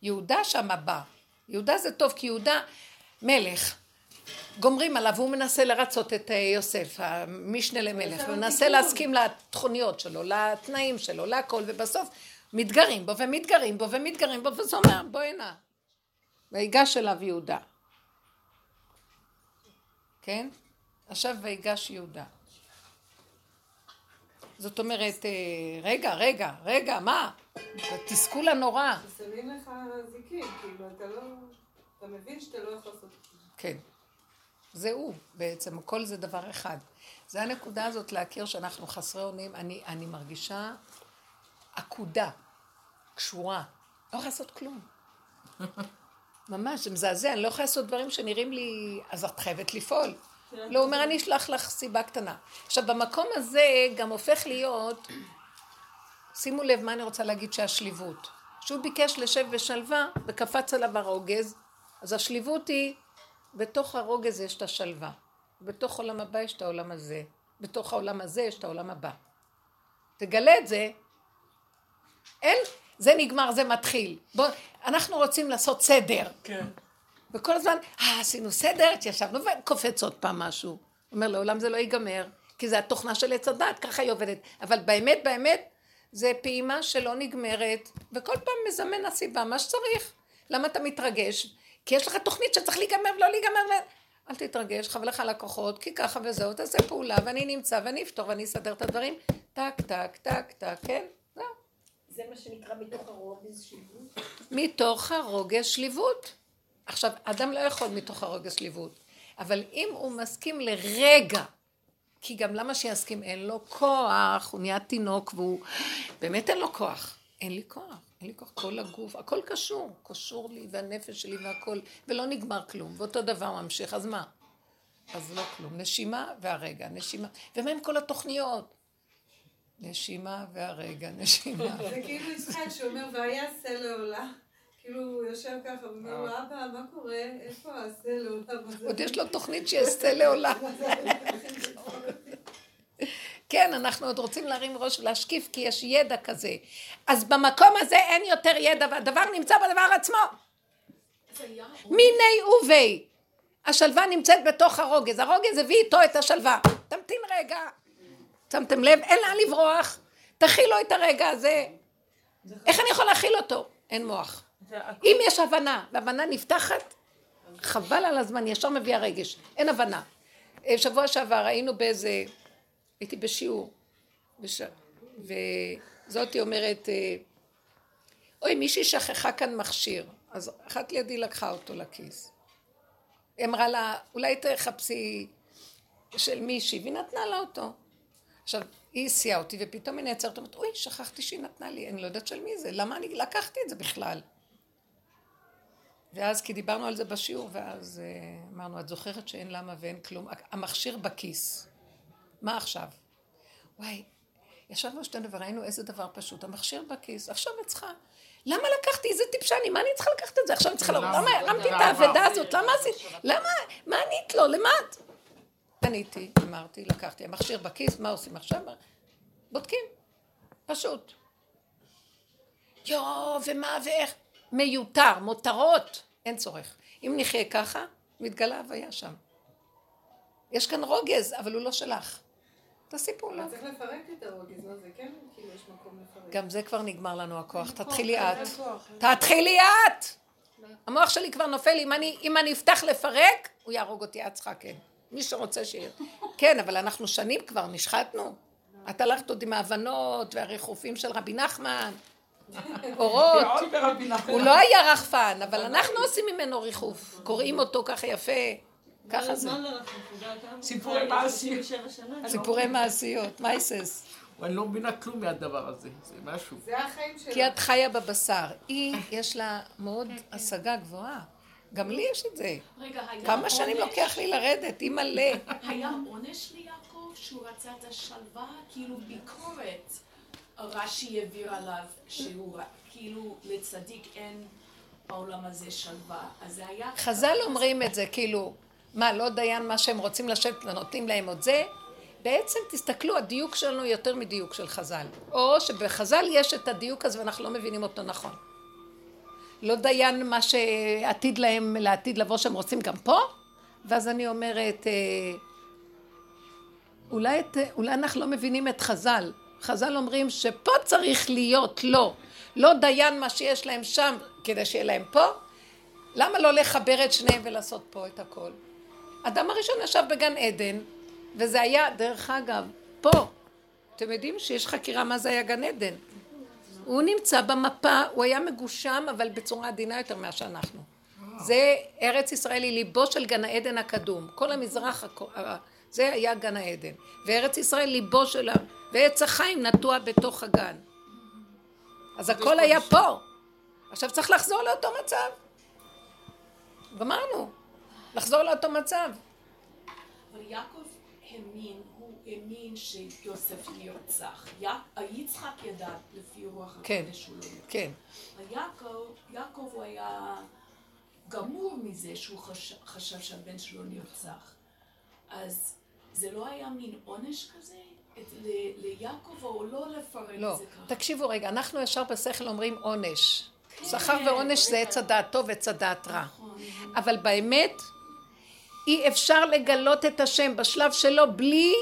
יהודה שם בא. יהודה זה טוב, כי יהודה מלך. גומרים עליו, והוא מנסה לרצות את אה, יוסף, המשנה למלך, ומנסה תיקון. להסכים לתכוניות שלו, לתנאים שלו, להכל, ובסוף מתגרים בו, ומתגרים בו, ומתגרים בו, וזה אומר, בוא הנה. ויגש אליו יהודה. כן? עכשיו ויגש יהודה. זאת אומרת, אה, רגע, רגע, רגע, מה? התסכול הנורא. שמים לך אזיקים, כאילו, אתה לא... אתה מבין שאתה לא יכול לעשות... כן. זה הוא בעצם, הכל זה דבר אחד. זה הנקודה הזאת להכיר שאנחנו חסרי אונים. אני, אני מרגישה עקודה, קשורה. לא יכולה לעשות כלום. ממש, זה מזעזע, אני לא יכולה לעשות דברים שנראים לי, אז את חייבת לפעול. לא, הוא אומר, אני אשלח לך סיבה קטנה. עכשיו, במקום הזה גם הופך להיות, שימו לב מה אני רוצה להגיד שהשליבות. שהוא ביקש לשב בשלווה וקפץ עליו הרוגז, אז השליבות היא, בתוך הרוגז יש את השלווה. בתוך עולם הבא יש את העולם הזה. בתוך העולם הזה יש את העולם הבא. תגלה את זה, אין, זה נגמר, זה מתחיל. בוא, אנחנו רוצים לעשות סדר. כן. וכל הזמן, אה, עשינו סדר, התיישבנו, וקופץ עוד פעם משהו. אומר, לעולם זה לא ייגמר, כי זה התוכנה של עץ הדת, ככה היא עובדת. אבל באמת, באמת, זה פעימה שלא נגמרת, וכל פעם מזמן הסיבה, מה שצריך. למה אתה מתרגש? כי יש לך תוכנית שצריך להיגמר ולא להיגמר. אל תתרגש, חבל לך לקוחות, כי ככה וזהו, תעשה פעולה, ואני נמצא, ואני אפתור, ואני אסדר את הדברים. טק, טק, טק, טק, כן. זה מה שנקרא מתוך הרוגז שילוב. מתוך הרוגז שליבות. עכשיו, אדם לא יכול מתוך הרוגז שליבות, אבל אם הוא מסכים לרגע, כי גם למה שיסכים? אין לו כוח, הוא נהיה תינוק והוא, באמת אין לו כוח. אין לי כוח, אין לי כוח, כל הגוף, הכל קשור, קשור לי והנפש שלי והכל, ולא נגמר כלום, ואותו דבר ממשיך, אז מה? אז לא כלום, נשימה והרגע, נשימה, ומה עם כל התוכניות? נשימה והרגע, נשימה. זה כאילו יצחק שאומר, ויעשה לעולה. כאילו הוא יושב ככה ואומר לו, אבא, מה קורה? איפה העשה לעולם הזה? עוד יש לו תוכנית שיעשה לעולם. כן, אנחנו עוד רוצים להרים ראש ולהשקיף כי יש ידע כזה. אז במקום הזה אין יותר ידע והדבר נמצא בדבר עצמו. מיני ובי. השלווה נמצאת בתוך הרוגז, הרוגז הביא איתו את השלווה. תמתין רגע. שמתם לב? אין לאן לברוח. תכילו את הרגע הזה. איך אני יכול להכיל אותו? אין מוח. אם יש הבנה, והבנה נפתחת, חבל על הזמן, ישר מביא הרגש. אין הבנה. אה, שבוע שעבר היינו באיזה, הייתי בשיעור, בש... וזאתי אומרת, אה, אוי, מישהי שכחה כאן מכשיר. אז אחת לידי לקחה אותו לכיס. אמרה לה, אולי תחפשי של מישהי, והיא נתנה לה אותו. עכשיו, היא הסיעה אותי, ופתאום היא נעצרת, אומרת, אוי, שכחתי שהיא נתנה לי, אני לא יודעת של מי זה, למה אני לקחתי את זה בכלל? ואז, כי דיברנו על זה בשיעור, ואז אה, אמרנו, את זוכרת שאין למה ואין כלום, המכשיר בכיס, מה עכשיו? וואי, ישבנו שתינו וראינו איזה דבר פשוט, המכשיר בכיס, עכשיו את צריכה, למה לקחתי, איזה טיפשה אני, מה אני צריכה לקחת את זה? עכשיו אני צריכה, למה למה? הרמתי את למה? האבדה הזאת, למה עשית, למה, מה ענית לו, למה את? עניתי, אמרתי, לקחתי, המכשיר בכיס, מה עושים עכשיו? בודקים, פשוט. יואו, ומה ואיך? מיותר, מותרות, אין צורך. אם נחיה ככה, מתגלה הוויה שם. יש כאן רוגז, אבל הוא לא שלך. תעשי פעולה. צריך לפרק את הרוגז, לא? זה כן, כאילו יש מקום לפרק. גם זה כבר נגמר לנו הכוח, תתחילי את. תתחילי את! המוח שלי כבר נופל, אם אני, אם אני אפתח לפרק, הוא יהרוג אותי, את צריכה כן. מי שרוצה שיהיה. כן, אבל אנחנו שנים כבר נשחטנו. את הלכת עוד עם ההבנות והריחופים של רבי נחמן, אורות. הוא לא היה רחפן, אבל אנחנו עושים ממנו ריחוף. קוראים אותו ככה יפה, ככה זה. כמה? סיפורי מעשיות. 97 שנה. סיפורי מעשיות, מייסס. אני לא מבינה כלום מהדבר הזה, זה משהו. זה החיים שלו. כי את חיה בבשר. היא, יש לה מאוד השגה גבוהה. גם לי יש את זה. רגע, היה כמה שנים? לוקח לי לרדת, היא מלא. היה עונש ליעקב שהוא רצה את השלווה, כאילו ביקורת רש"י העביר עליו שהוא כאילו לצדיק אין העולם הזה שלווה. אז זה היה... חז"ל אומרים את זה, כאילו, מה, לא דיין מה שהם רוצים לשבת ונותנים להם עוד זה? בעצם תסתכלו, הדיוק שלנו יותר מדיוק של חז"ל. או שבחז"ל יש את הדיוק הזה ואנחנו לא מבינים אותו נכון. לא דיין מה שעתיד להם, לעתיד לבוא שהם רוצים גם פה? ואז אני אומרת, אה, אולי, את, אולי אנחנו לא מבינים את חז"ל. חז"ל אומרים שפה צריך להיות לא. לא דיין מה שיש להם שם כדי שיהיה להם פה. למה לא לחבר את שניהם ולעשות פה את הכל? אדם הראשון ישב בגן עדן, וזה היה, דרך אגב, פה. אתם יודעים שיש חקירה מה זה היה גן עדן. הוא נמצא במפה, הוא היה מגושם, אבל בצורה עדינה יותר ממה שאנחנו. זה ארץ ישראל היא ליבו של גן העדן הקדום. כל המזרח, זה היה גן העדן. וארץ ישראל ליבו שלה, ועץ החיים נטוע בתוך הגן. אז הכל היה פה. עכשיו צריך לחזור לאותו מצב. גמרנו. לחזור לאותו מצב. אבל יעקב האמין, האמין שיוסף נרצח. יצחק ידע לפי רוח כן, הקודש שהוא לא נרצח. כן. יעקב, יעקב הוא היה גמור מזה שהוא חשב, שהבן שלו נרצח. אז זה לא היה מין עונש כזה? ליעקב או לא לפרט לא, את זה ככה? תקשיבו רגע, אנחנו ישר בשכל אומרים עונש. כן, שכר ועונש זה עץ הדעת טוב ועץ הדעת רע. נכון. אבל באמת, אי אפשר לגלות את השם בשלב שלו בלי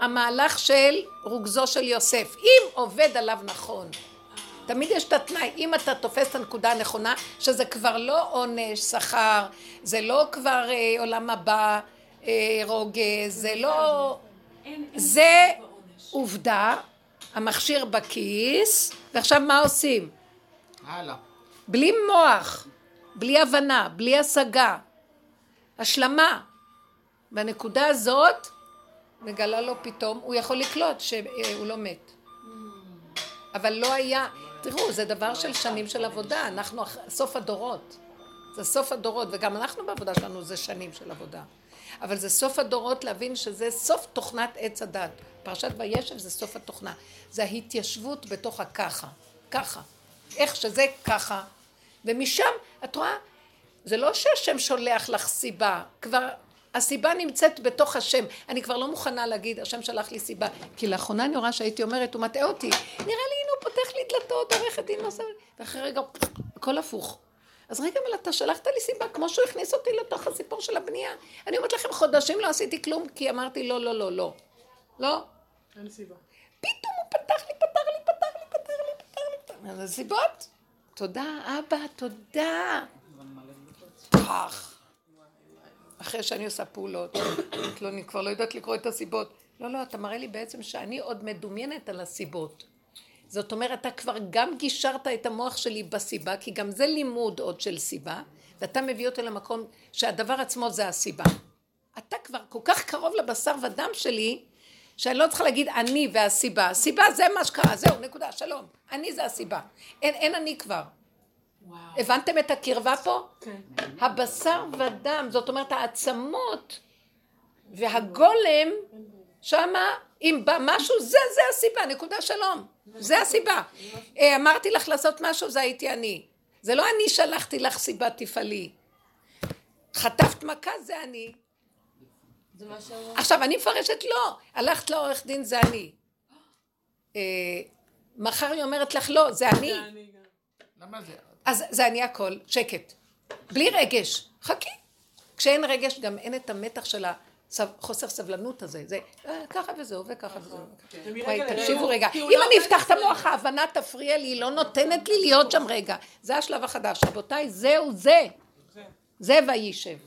המהלך של רוגזו של יוסף. אם עובד עליו נכון. תמיד יש את התנאי, אם אתה תופס את הנקודה הנכונה, שזה כבר לא עונש, שכר, זה לא כבר אה, עולם הבא, אה, רוגז, זה לא... זה. עובדה, המכשיר בכיס, ועכשיו מה עושים? הלאה. בלי מוח, בלי הבנה, בלי השגה, השלמה. בנקודה הזאת מגלה לו פתאום, הוא יכול לקלוט שהוא לא מת. אבל לא היה, תראו, זה דבר של שנים של עבודה, אנחנו סוף הדורות. זה סוף הדורות, וגם אנחנו בעבודה שלנו זה שנים של עבודה. אבל זה סוף הדורות להבין שזה סוף תוכנת עץ הדת. פרשת וישב זה סוף התוכנה. זה ההתיישבות בתוך הככה. ככה. איך שזה ככה. ומשם, את רואה, זה לא שהשם שולח לך סיבה, כבר הסיבה נמצאת בתוך השם. אני כבר לא מוכנה להגיד, השם שלח לי סיבה. כי לאחרונה אני רואה שהייתי אומרת, הוא מטעה אותי. נראה לי, הנה הוא פותח לי דלתות, עורכת דין נוסף. ואחרי רגע, הכל הפוך. אז רגע, אבל אתה שלחת לי סיבה, כמו שהוא הכניס אותי לתוך הסיפור של הבנייה. אני אומרת לכם, חודשים לא עשיתי כלום, כי אמרתי לא, לא, לא, לא. לא. אין סיבה. פתאום הוא פתח לי, פתח לי, פתח לי, פתח לי, פתח לי, פתח לי. אז הסיבות? תודה, אבא, תודה. כך. אחרי שאני עושה פעולות, לא, אני כבר לא יודעת לקרוא את הסיבות. לא, לא, אתה מראה לי בעצם שאני עוד מדומיינת על הסיבות. זאת אומרת, אתה כבר גם גישרת את המוח שלי בסיבה, כי גם זה לימוד עוד של סיבה, ואתה מביא אותו למקום שהדבר עצמו זה הסיבה. אתה כבר כל כך קרוב לבשר ודם שלי, שאני לא צריכה להגיד אני והסיבה. הסיבה זה מה שקרה, זהו, נקודה, שלום. אני זה הסיבה. אין, אין אני כבר. וואו. הבנתם את הקרבה פה? כן. הבשר ודם, זאת אומרת העצמות והגולם, שמה, אם בא משהו, זה, זה הסיבה, נקודה שלום. זה הסיבה. אה, אמרתי לך לעשות משהו, זה הייתי אני. זה לא אני שלחתי לך סיבה תפעלי. חטפת מכה, זה אני. זה. עכשיו, אני מפרשת לא. הלכת לעורך דין, זה אני. אה, מחר היא אומרת לך לא, זה אני. למה זה? אז זה אני הכל, שקט. בלי רגש, חכי. כשאין רגש גם אין את המתח של החוסר סבלנות הזה. זה אה, ככה וזהו וככה וזהו. ומרגע וואי, תקשיבו רגע. אם לא אני אפתח את. המוח, ההבנה תפריע לי, היא לא נותנת לי להיות שם רגע. זה השלב החדש. רבותיי, זהו זה. זה וישב.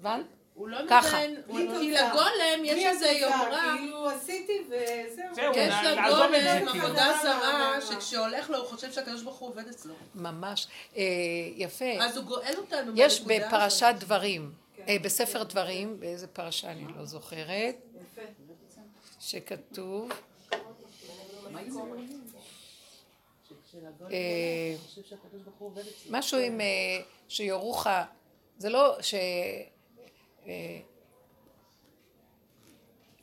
הבנת? הוא לא ככה. נותן, כי לגולם יש איזה יומרה, כאילו עשיתי וזהו. זהו, יש לגולם. עבודה זרה, שכשהולך לו הוא חושב שהקדוש ברוך הוא עובד אצלו. ממש. אה, יפה. אז הוא גואל אותנו יש. בפרשת דברים, אה, בספר דברים, באיזה פרשה אני לא זוכרת, שכתוב, אה, משהו עם שיורוך, זה לא ש...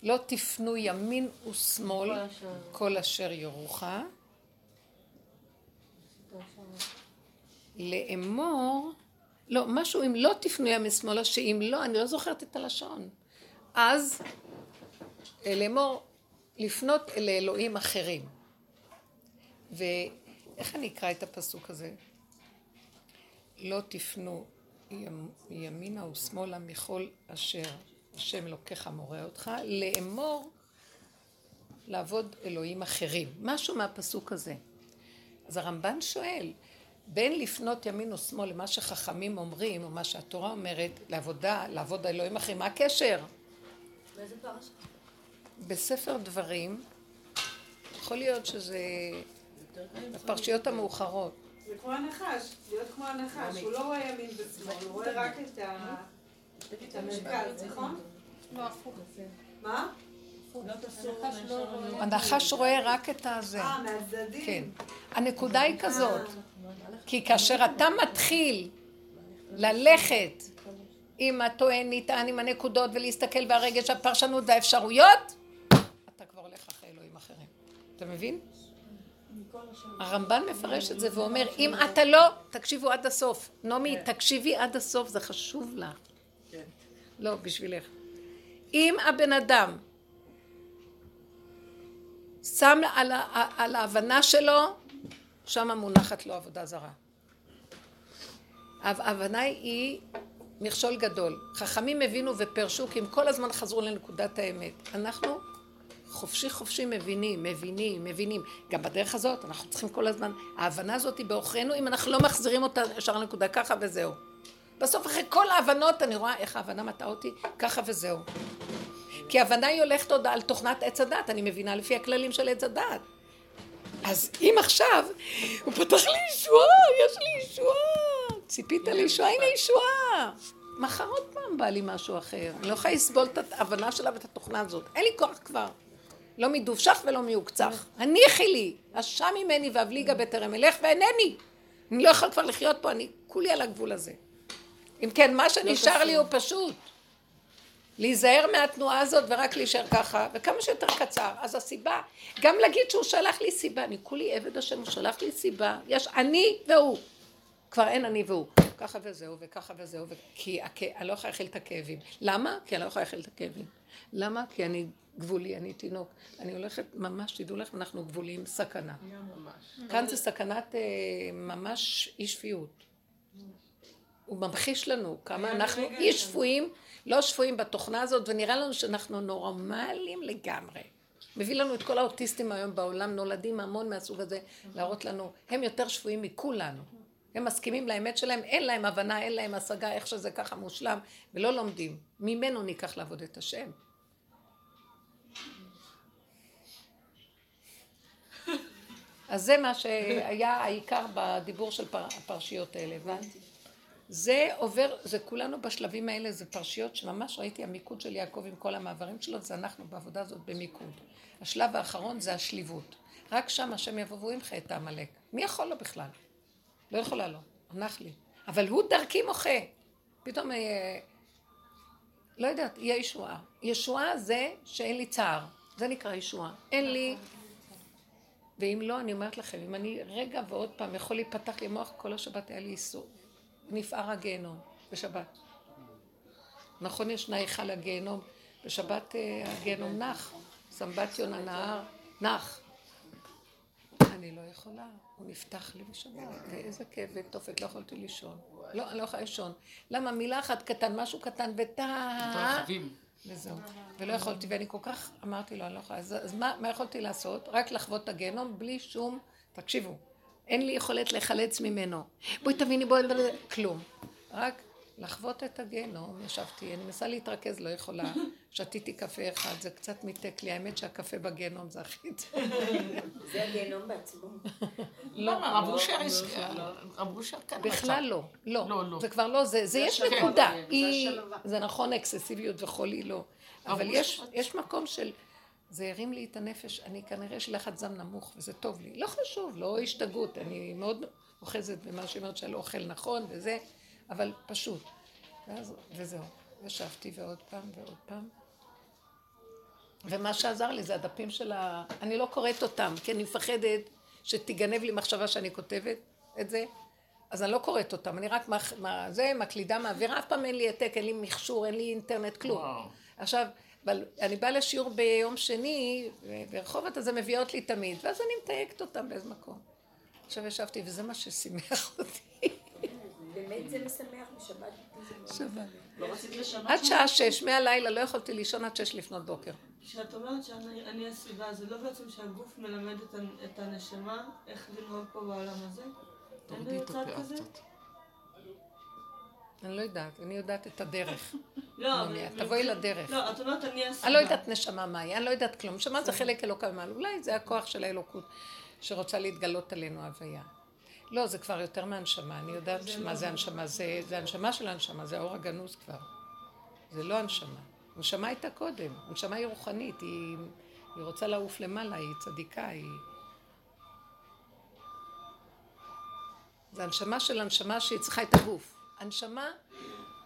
לא תפנו ימין ושמאל כל אשר יורוך. לאמור, לא, משהו אם לא תפנו ימין שמאלה, שאם לא, אני לא זוכרת את הלשון. אז לאמור, לפנות אל אלוהים אחרים. ואיך אני אקרא את הפסוק הזה? לא תפנו ימינה ושמאלה מכל אשר השם אלוקיך מורה אותך, לאמור לעבוד אלוהים אחרים. משהו מהפסוק הזה. אז הרמב"ן שואל, בין לפנות ימין או שמאל למה שחכמים אומרים, או מה שהתורה אומרת, לעבודה, לעבוד אלוהים אחרים, מה הקשר? באיזה פרשה? בספר דברים, יכול להיות שזה בפרשיות המאוחרות. זה כמו הנחש, להיות כמו הנחש, הוא לא רואה ימין ושמאל, הוא רואה רק את נכון? מה? הנחש רואה רק את הזה. אה, מהצדדים. כן. הנקודה היא כזאת, כי כאשר אתה מתחיל ללכת עם הטוען, נטען, עם הנקודות ולהסתכל והרגש, הפרשנות והאפשרויות, אתה כבר הולך אחרי אלוהים אחרים. אתה מבין? הרמב"ן מפרש את זה ואומר, אם אתה לא, תקשיבו עד הסוף. נעמי, תקשיבי עד הסוף, זה חשוב לך. לא, בשבילך. אם הבן אדם שם על, ה- על ההבנה שלו, שם מונחת לו עבודה זרה. ההבנה היא מכשול גדול. חכמים הבינו ופרשו כי הם כל הזמן חזרו לנקודת האמת. אנחנו חופשי חופשי מבינים, מבינים, מבינים. גם בדרך הזאת אנחנו צריכים כל הזמן, ההבנה הזאת היא בעוכרינו אם אנחנו לא מחזירים אותה ישר לנקודה ככה וזהו. בסוף אחרי כל ההבנות אני רואה איך ההבנה מטעה אותי ככה וזהו. כי ההבנה היא הולכת עוד על תוכנת עץ הדת, אני מבינה לפי הכללים של עץ הדת. אז אם עכשיו הוא פתח לי ישועה, יש לי ישועה, ציפית לישועה, הנה ישועה. מחר עוד פעם בא לי משהו אחר. אני לא יכולה לסבול את ההבנה שלה ואת התוכנה הזאת. אין לי כוח כבר. לא מדובשך ולא מעוקצך. הניחי לי, השם ממני ואבליגה בטרם אלך ואינני. אני לא יכול כבר לחיות פה, אני כולי על הגבול הזה. אם כן, מה שנשאר לי הוא פשוט. להיזהר מהתנועה הזאת ורק להישאר ככה, וכמה שיותר קצר. אז הסיבה, גם להגיד שהוא שלח לי סיבה, אני כולי עבד השם, הוא שלח לי סיבה, יש אני והוא. כבר אין אני והוא. ככה וזהו, וככה וזהו. כי הכ... אני לא יכולה להכיל את הכאבים. למה? כי אני לא יכולה להכיל את הכאבים. למה? כי אני גבולי, אני תינוק. אני הולכת, ממש, תדעו לכם, אנחנו גבולים, סכנה. כאן זה סכנת אה, ממש אי שפיות. הוא ממחיש לנו כמה אנחנו אי שפויים, לא שפויים בתוכנה הזאת, ונראה לנו שאנחנו נורמליים לגמרי. מביא לנו את כל האוטיסטים היום בעולם, נולדים המון מהסוג הזה, להראות לנו, הם יותר שפויים מכולנו. הם מסכימים לאמת שלהם, אין להם הבנה, אין להם השגה, איך שזה ככה מושלם, ולא לומדים. ממנו ניקח לעבוד את השם. אז זה מה שהיה העיקר בדיבור של פר, הפרשיות האלה, הבנת? זה עובר, זה כולנו בשלבים האלה, זה פרשיות שממש ראיתי המיקוד של יעקב עם כל המעברים שלו, זה אנחנו בעבודה הזאת במיקוד. השלב האחרון זה השליבות. רק שם השם יבוא והוא ימחה את העמלק. מי יכול לו בכלל? לא יכולה לו, הנח לי. אבל הוא דרכי מוחה. פתאום, אה, לא יודעת, יהיה ישועה. ישועה זה שאין לי צער. זה נקרא ישועה. אין לי... ואם לא, אני אומרת לכם, אם אני רגע ועוד פעם יכול להיפתח לי מוח, כל השבת היה לי איסור. נפער הגיהנום בשבת. נכון ישנה היכל הגיהנום, בשבת אה, הגיהנום נח, סמבטיון הנהר נח. אני לא יכולה, הוא נפתח לי בשבת, ואיזה כאב ותופת, לא יכולתי לישון. לא, אני לא יכולה לישון. למה? מילה אחת קטן, משהו קטן, וטה... וזהו. ולא יכולתי, ואני כל כך אמרתי לו, אני לא יכולה. אז, מה, יכולתי לעשות? רק לחוות את הגיהנום בלי שום... תקשיבו, אין לי יכולת להיחלץ ממנו. בואי תביני, בואי... כלום. רק לחוות את הגיהנום, ישבתי, אני מנסה להתרכז, לא יכולה. שתיתי קפה אחד, זה קצת מיתק לי. האמת שהקפה בגיהנום זה הכי טוב. זה הגיהנום בעצמו. למה? רב אושר רב אושר כאן בכלל לא, לא, לא, לא. זה כבר לא, זה, זה יש נקודה, כן, זה נכון אקססיביות וחולי לא, אבל יש, יש מקום של, זה הרים לי את הנפש, אני כנראה יש לחץ דם נמוך וזה טוב לי, לא חשוב, לא השתגעות, אני מאוד אוחזת במה שאומרת שאני לא אוכל נכון וזה, אבל פשוט, ואז, וזהו, ישבתי ועוד פעם ועוד פעם, ומה שעזר לי זה הדפים של ה... אני לא קוראת אותם, כי אני מפחדת שתיגנב לי מחשבה שאני כותבת את זה, אז אני לא קוראת אותם, אני רק מח, מה, זה, מקלידה, מעבירה, אף פעם אין לי העתק, אין לי מכשור, אין לי אינטרנט, כלום. וואו. עכשיו, אבל אני באה לשיעור ביום שני, ברחובות, אז הן מביאות לי תמיד, ואז אני מתייגת אותם באיזה מקום. עכשיו ישבתי, וזה מה ששימח אותי. באמת זה משמח בשבת. שבת. לא? עד שעה שש, מהלילה לא יכולתי לישון עד שש לפנות בוקר. כשאת אומרת שאני אני הסביבה, זה לא בעצם שהגוף מלמד את, את הנשמה איך לנהוג פה בעולם הזה? אין תורידי את הפאה? קצת. אני לא יודעת, אני יודעת את הדרך. לא, אבל- תבואי לדרך. לא, את אומרת אני הסביבה. אני לא יודעת נשמה מהי, אני לא יודעת כלום. נשמה זה חלק אלוקה ממעל. אולי זה הכוח של האלוקות שרוצה להתגלות עלינו הוויה. לא, זה כבר יותר מהנשמה, אני יודעת מה זה הנשמה, זה, זה הנשמה של הנשמה, זה האור הגנוז כבר. זה לא הנשמה. הנשמה הייתה קודם, הנשמה היא רוחנית, היא, היא רוצה לעוף למעלה, היא צדיקה, היא... זה הנשמה של הנשמה שהיא צריכה את הגוף. הנשמה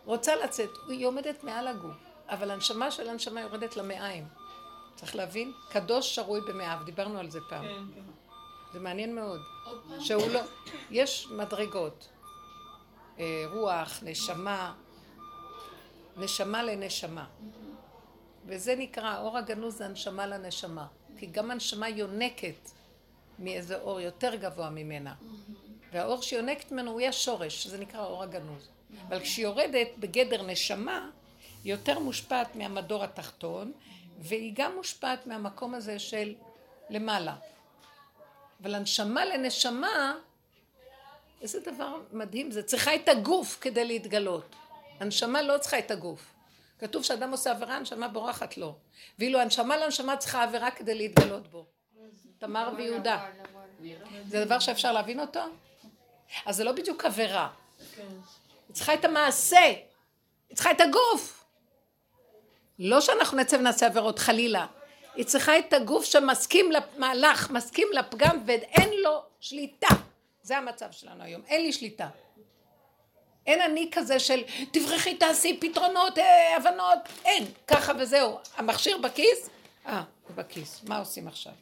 רוצה לצאת, היא עומדת מעל הגוף, אבל הנשמה של הנשמה יורדת למעיים. צריך להבין? קדוש שרוי במאיו, דיברנו על זה פעם. כן, כן. זה מעניין מאוד. שהוא לא... יש מדרגות. אה, רוח, נשמה, נשמה לנשמה. וזה נקרא, האור הגנוז זה הנשמה לנשמה. כי גם הנשמה יונקת מאיזה אור יותר גבוה ממנה. והאור שיונקת ממנו הוא השורש, שזה נקרא האור הגנוז. אבל כשהיא יורדת בגדר נשמה, היא יותר מושפעת מהמדור התחתון, והיא גם מושפעת מהמקום הזה של למעלה. אבל הנשמה לנשמה, איזה דבר מדהים זה. צריכה את הגוף כדי להתגלות. הנשמה לא צריכה את הגוף. כתוב שאדם עושה עבירה, הנשמה בורחת לו. ואילו הנשמה לנשמה צריכה עבירה כדי להתגלות בו. תמר ויהודה. זה דבר שאפשר להבין אותו? אז זה לא בדיוק עבירה. היא צריכה את המעשה. היא צריכה את הגוף. לא שאנחנו נצא ונעשה עבירות, חלילה. היא צריכה את הגוף שמסכים למהלך, מסכים לפגם ואין לו שליטה. זה המצב שלנו היום, אין לי שליטה. אין אני כזה של תברכי תעשי פתרונות, אה, הבנות, אין, ככה וזהו. המכשיר בכיס? אה, בכיס, מה עושים עכשיו?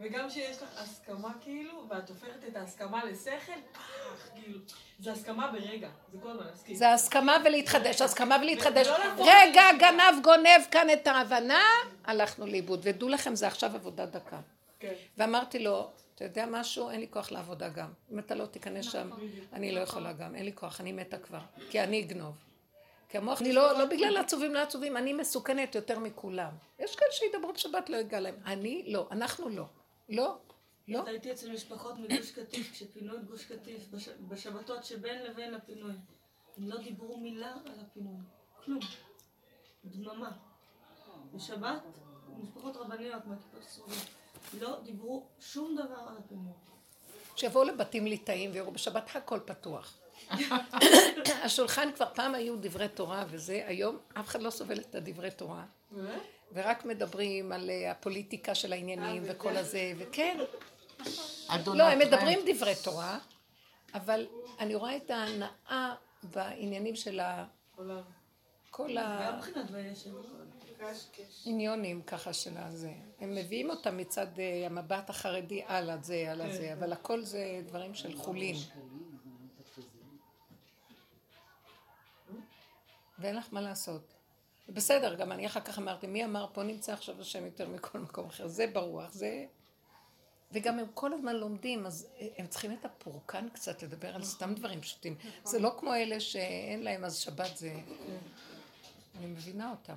וגם שיש לך הסכמה כאילו, ואת הופכת את ההסכמה לשכל, פח, כאילו. זה הסכמה ברגע, זה כל הזמן להסכים. זה הסכמה ולהתחדש, הסכמה ולהתחדש. רגע, גנב גונב כאן את ההבנה, הלכנו לאיבוד. ודעו לכם, זה עכשיו עבודה דקה. כן. ואמרתי לו, אתה יודע משהו? אין לי כוח לעבודה גם. אם אתה לא תיכנס שם, נכון. אני לא יכולה גם. אין לי כוח, אני מתה כבר. כי אני אגנוב. כי המוח, אני לא, לא בגלל העצובים, לא עצובים, אני מסוכנת יותר מכולם. יש כאלה שידברו בשבת, לא ייגע להם. אני לא, אנחנו לא. לא, לא. אז הייתי אצל משפחות מגוש קטיף, כשפינו את גוש קטיף, בש- בשבתות שבין לבין הפינוי. הם לא דיברו מילה על הפינוי. כלום. דממה. בשבת, משפחות רבניות מהכיפות הסרוגות, לא דיברו שום דבר על הפינוי. שיבואו לבתים ליטאים ויראו בשבת הכל פתוח. השולחן כבר פעם היו דברי תורה וזה, היום אף אחד לא סובל את הדברי תורה. ורק מדברים על אה, הפוליטיקה של העניינים וכל הזה, וכן, אדוני לא, הם. מדברים דברי תורה, אבל אני רואה את ההנאה בעניינים של ה... כל וישב. העניונים ככה של הזה. הם מביאים אותם מצד אה, המבט החרדי על הזה, על הזה, אבל הכל זה דברים של חולין. ואין לך מה לעשות. בסדר, גם אני אחר כך אמרתי, מי אמר, פה נמצא עכשיו השם יותר מכל מקום אחר, זה ברוח, זה... וגם הם כל הזמן לומדים, אז הם צריכים את הפורקן קצת לדבר על סתם דברים פשוטים. זה לא כמו אלה שאין להם, אז שבת זה... אני מבינה אותם.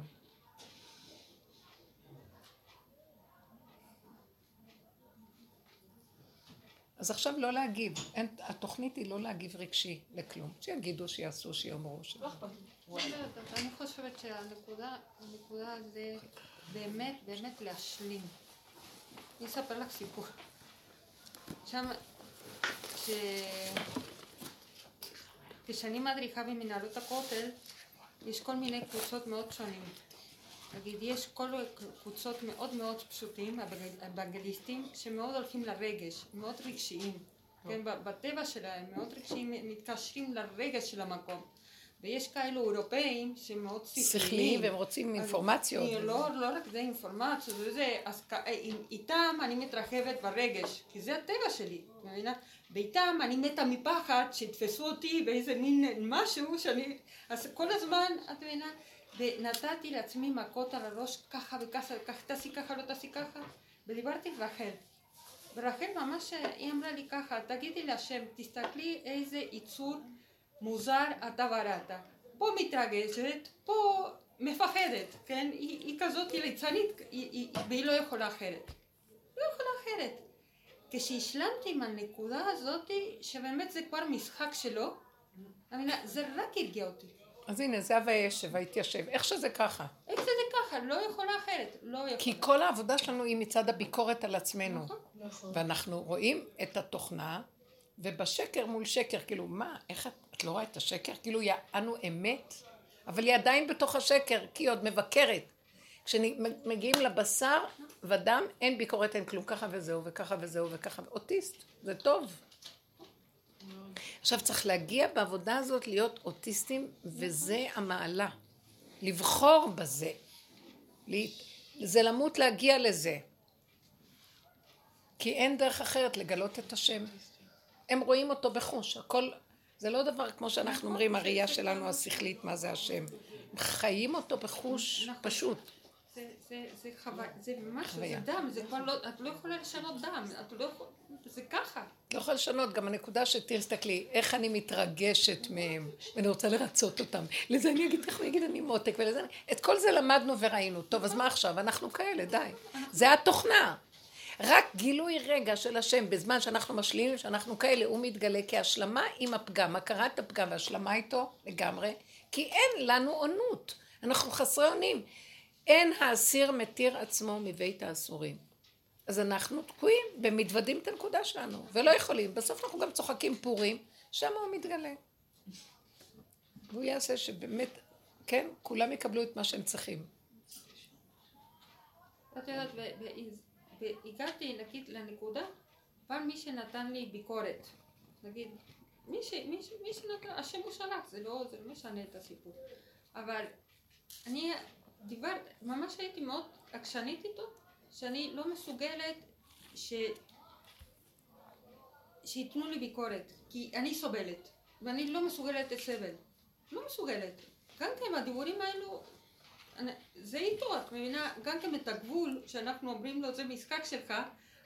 אז עכשיו לא להגיב, אין, התוכנית היא לא להגיב רגשי לכלום. שיגידו, שיעשו, שיאמרו. לא אכפת לי. אני חושבת שהנקודה הנקודה זה באמת באמת להשלים. אני אספר לך סיפור. שם, כש... כשאני מדריכה במנהלות הכותל, יש כל מיני קבוצות מאוד שונים. נגיד, יש כל קבוצות מאוד מאוד פשוטים, הבגדיסטים, שמאוד הולכים לרגש, מאוד רגשיים. כן, בטבע שלהם, מאוד רגשיים, מתקשרים לרגש של המקום. ויש כאלו אירופאים שמאוד שכליים. והם רוצים אינפורמציות. היא לא, לא רק זה אינפורמציות, וזה, אז עם- איתם אני מתרחבת ברגש, כי זה הטבע שלי, מבינה? ואיתם אני מתה מפחד שיתפסו אותי באיזה מין משהו שאני, אז כל הזמן, את מבינה? ונתתי לעצמי מכות על הראש ככה וככה, וככה, תעשי ככה, לא תעשי ככה, ודיברתי עם רחל. ורחל ממש, היא אמרה לי ככה, תגידי להשם, תסתכלי איזה יצור מוזר אתה בראת. פה מתרגשת, פה מפחדת, כן? היא, היא כזאת ליצנית, היא, היא, והיא לא יכולה אחרת. לא יכולה אחרת. כשהשלמתי עם הנקודה הזאת, שבאמת זה כבר משחק שלו, זה רק הרגיע אותי. אז הנה, זה הוישב, והתיישב. איך שזה ככה. איך שזה ככה, לא יכולה אחרת, לא יכולה. כי כל העבודה שלנו היא מצד הביקורת על עצמנו. נכון. ואנחנו רואים את התוכנה, ובשקר מול שקר, כאילו, מה, איך את, את לא רואה את השקר? כאילו, יענו אמת, אבל היא עדיין בתוך השקר, כי היא עוד מבקרת. כשמגיעים לבשר ודם, אין ביקורת, אין כלום, ככה וזהו, וככה וזהו, וככה, אוטיסט, זה טוב. עכשיו צריך להגיע בעבודה הזאת להיות אוטיסטים, וזה המעלה. לבחור בזה. זה למות להגיע לזה. כי אין דרך אחרת לגלות את השם. הם רואים אותו בחוש, הכל, זה לא דבר כמו שאנחנו אומרים, הראייה שלנו השכלית, מה זה השם. הם חיים אותו בחוש פשוט. זה, זה, זה חוויה, זה משהו, זה. דם, זה כבר לא, את לא יכולה לשנות דם, את לא יכולה, זה ככה. לא יכולה לשנות, גם הנקודה שתסתכלי, איך אני מתרגשת מהם, ואני רוצה לרצות אותם. לזה אני אגיד, איך אני אגיד, אני מותק, ולזה אני... את כל זה למדנו וראינו. טוב, אז מה עכשיו? אנחנו כאלה, די. זה התוכנה. רק גילוי רגע של השם, בזמן שאנחנו משלימים, שאנחנו כאלה, הוא מתגלה כהשלמה עם הפגם, הכרת הפגם והשלמה איתו לגמרי, כי אין לנו עונות. אנחנו חסרי אונים. אין האסיר מתיר עצמו מבית האסורים. אז אנחנו תקועים ומתוודים את הנקודה שלנו, ולא יכולים. בסוף אנחנו גם צוחקים פורים, שם הוא מתגלה. והוא יעשה שבאמת, כן, כולם יקבלו את מה שהם צריכים. את יודעת, והגעתי, נגיד, לנקודה, פעם מי שנתן לי ביקורת, נגיד, מי, ש, מי, ש, מי שנתן, השם הוא שלח, זה לא, זה לא משנה את הסיפור. אבל אני דיברת, ממש הייתי מאוד עקשנית איתו, שאני לא מסוגלת ש... שייתנו לי ביקורת, כי אני סובלת, ואני לא מסוגלת לסבל. לא מסוגלת. גם כן הדיבורים האלו, זה איתו, את מבינה? גם כן את הגבול, שאנחנו אומרים לו זה משחק שלך,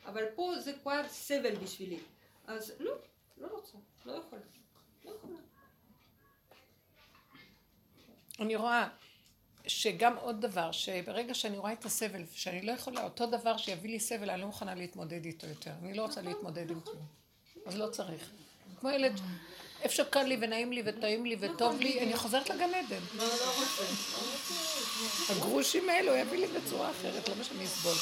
אבל פה זה כבר סבל בשבילי. אז לא, לא רוצה, לא יכולה. לא יכולה. אני רואה שגם עוד דבר, שברגע שאני רואה את הסבל, שאני לא יכולה, אותו דבר שיביא לי סבל, אני לא מוכנה להתמודד איתו יותר. אני לא רוצה להתמודד עם כלום. אז לא צריך. כמו ילד, איפה שקל לי ונעים לי וטעים לי וטוב לי, אני חוזרת לגן עדן. לא, לא. הגרושים האלו יביא לי בצורה אחרת, למה שאני אסבול?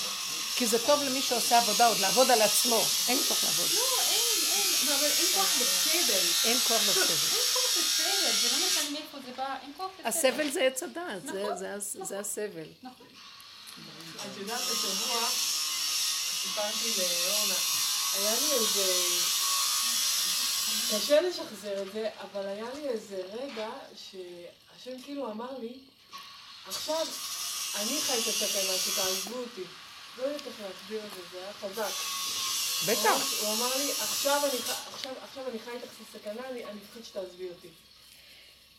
כי זה טוב למי שעושה עבודה, עוד לעבוד על עצמו. אין לי כוח לעבוד. לא, אין, אין, אבל אין כוח לסבל. אין כוח לסבל. אין כוח לסבל, זה לא משנה מאיפה זה בא, אין כוח לסבל. הסבל זה עץ הדעת, זה- זה הס- זה הסבל. נכון. את יודעת, השבוע סיפרתי לאורנה, היה לי איזה... קשה לשחזר את זה, אבל היה לי איזה רגע שהשם כאילו אמר לי, עכשיו אני חי את הסכנה שתעזבו אותי. לא יודעת איך להסביר את זה, זה היה חזק. בטח. הוא אמר לי, עכשיו אני, עכשיו, עכשיו אני חי איתך את הסכנה, אני אני מפחד שתעזבי אותי.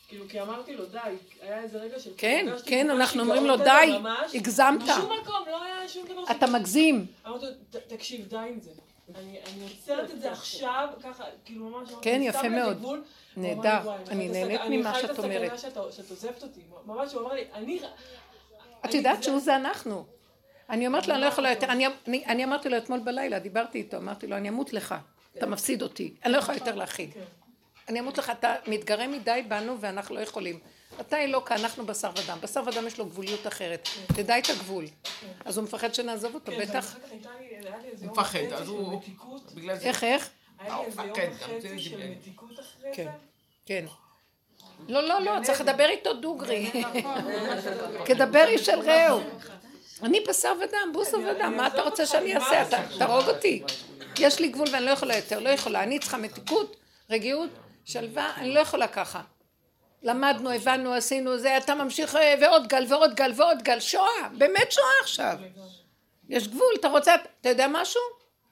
כאילו, כי אמרתי לו, די, היה איזה רגע של... כן, הרגשתי כן, אנחנו אומרים שיגעון לו, כזה די. הגזמת. בשום מקום, לא היה שום דבר אתה מגזים. אמרתי לו, "ת- תקשיב, די עם זה. אני אני עוצרת את זה עכשיו, ככה, כאילו ממש... כן, "אני יפה מאוד. גבול." הוא אמר לי, נהדר. "וואי, אני את נהנית ממה אני חי שאת את אומרת. הסכנה שאת- שאת עוזבת אותי. ממש, הוא אמר לי, אני... את אני- יודעת שהוא זה אנחנו. אני אומרת לו, אני לא יכולה יותר, אני, אני, אני אמרתי לו אתמול בלילה, דיברתי איתו, אמרתי לו, אני אמות לך, אתה מפסיד אותי, אני לא יכולה יותר להכיל. כן. אני אמות לך, אתה מתגרה מדי בנו ואנחנו לא יכולים. אתה אלוקה, אנחנו בשר ודם. בשר ודם יש לו גבוליות אחרת. תדע את הגבול. אז הוא מפחד שנעזוב אותו, כן, בטח. הוא מפחד, אז של הוא-. בגלל זה. איך, איך? היה לי איזה יום כן, וחצי של. מתיקות אחרי כן. זה. כן. לא, לא, לא, צריך לדבר איתו דוגרי. כדבר איש אל רעהו. אני בשר ודם, בוסר ודם, מה אתה רוצה שאני אעשה? אתה תהרוג אותי. יש לי גבול ואני לא יכולה יותר, לא יכולה. אני צריכה מתיקות, רגיעות, שלווה, אני לא יכולה ככה. למדנו, הבנו, עשינו זה, אתה ממשיך אה, ועוד גל ועוד גל ועוד גל, שואה, באמת שואה עכשיו. יש גבול, אתה רוצה, אתה יודע משהו?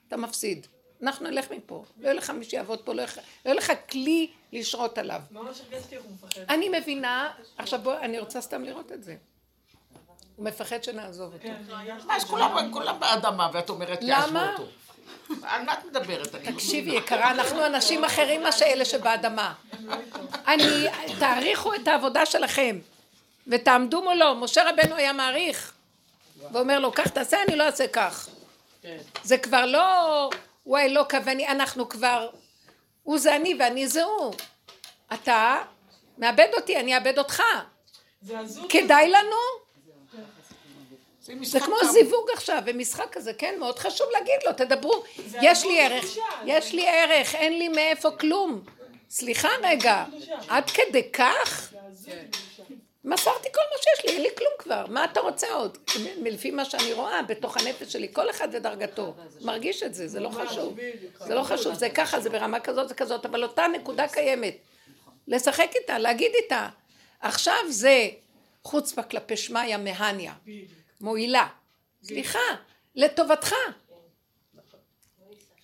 אתה מפסיד. אנחנו נלך מפה, לא יהיה לך מי שיעבוד פה, לא יהיה לך- לא כלי לשרות עליו. אני מבינה, עכשיו בוא, אני רוצה סתם לראות את זה. הוא מפחד שנעזוב אותו. כן, הרגשתי. מה, אז כולם באדמה, ואת אומרת, יעזבו למה? על מה את מדברת? לא תקשיבי. יקרה, אנחנו אנשים אחרים מאשר אלה שבאדמה. אני, תעריכו את העבודה שלכם ותעמדו מולו. משה רבנו היה מעריך ואומר לו, כך תעשה, אני לא אעשה כך. זה כבר לא, הוא האלוקה ואני, אנחנו כבר, הוא זה אני ואני זה הוא. אתה מאבד אותי, אני אאבד אותך. כדאי לנו? זה כמו. זיווג עכשיו, ומשחק כזה, כן? מאוד חשוב להגיד לו, תדברו. יש לי ערך, יש לי ערך, אין לי מאיפה כלום. סליחה רגע, עד כדי כך? מסרתי כל מה שיש לי, אין לי כלום כבר. מה אתה רוצה עוד? מ- לפי מה שאני רואה בתוך הנפש שלי, כל אחד ודרגתו. מרגיש את זה, זה לא חשוב. זה לא חשוב, זה ככה, זה ברמה כזאת וכזאת, אבל אותה נקודה קיימת. לשחק איתה, להגיד איתה. עכשיו זה חוצפה כלפי שמיא מהניה. מועילה. סליחה, לטובתך.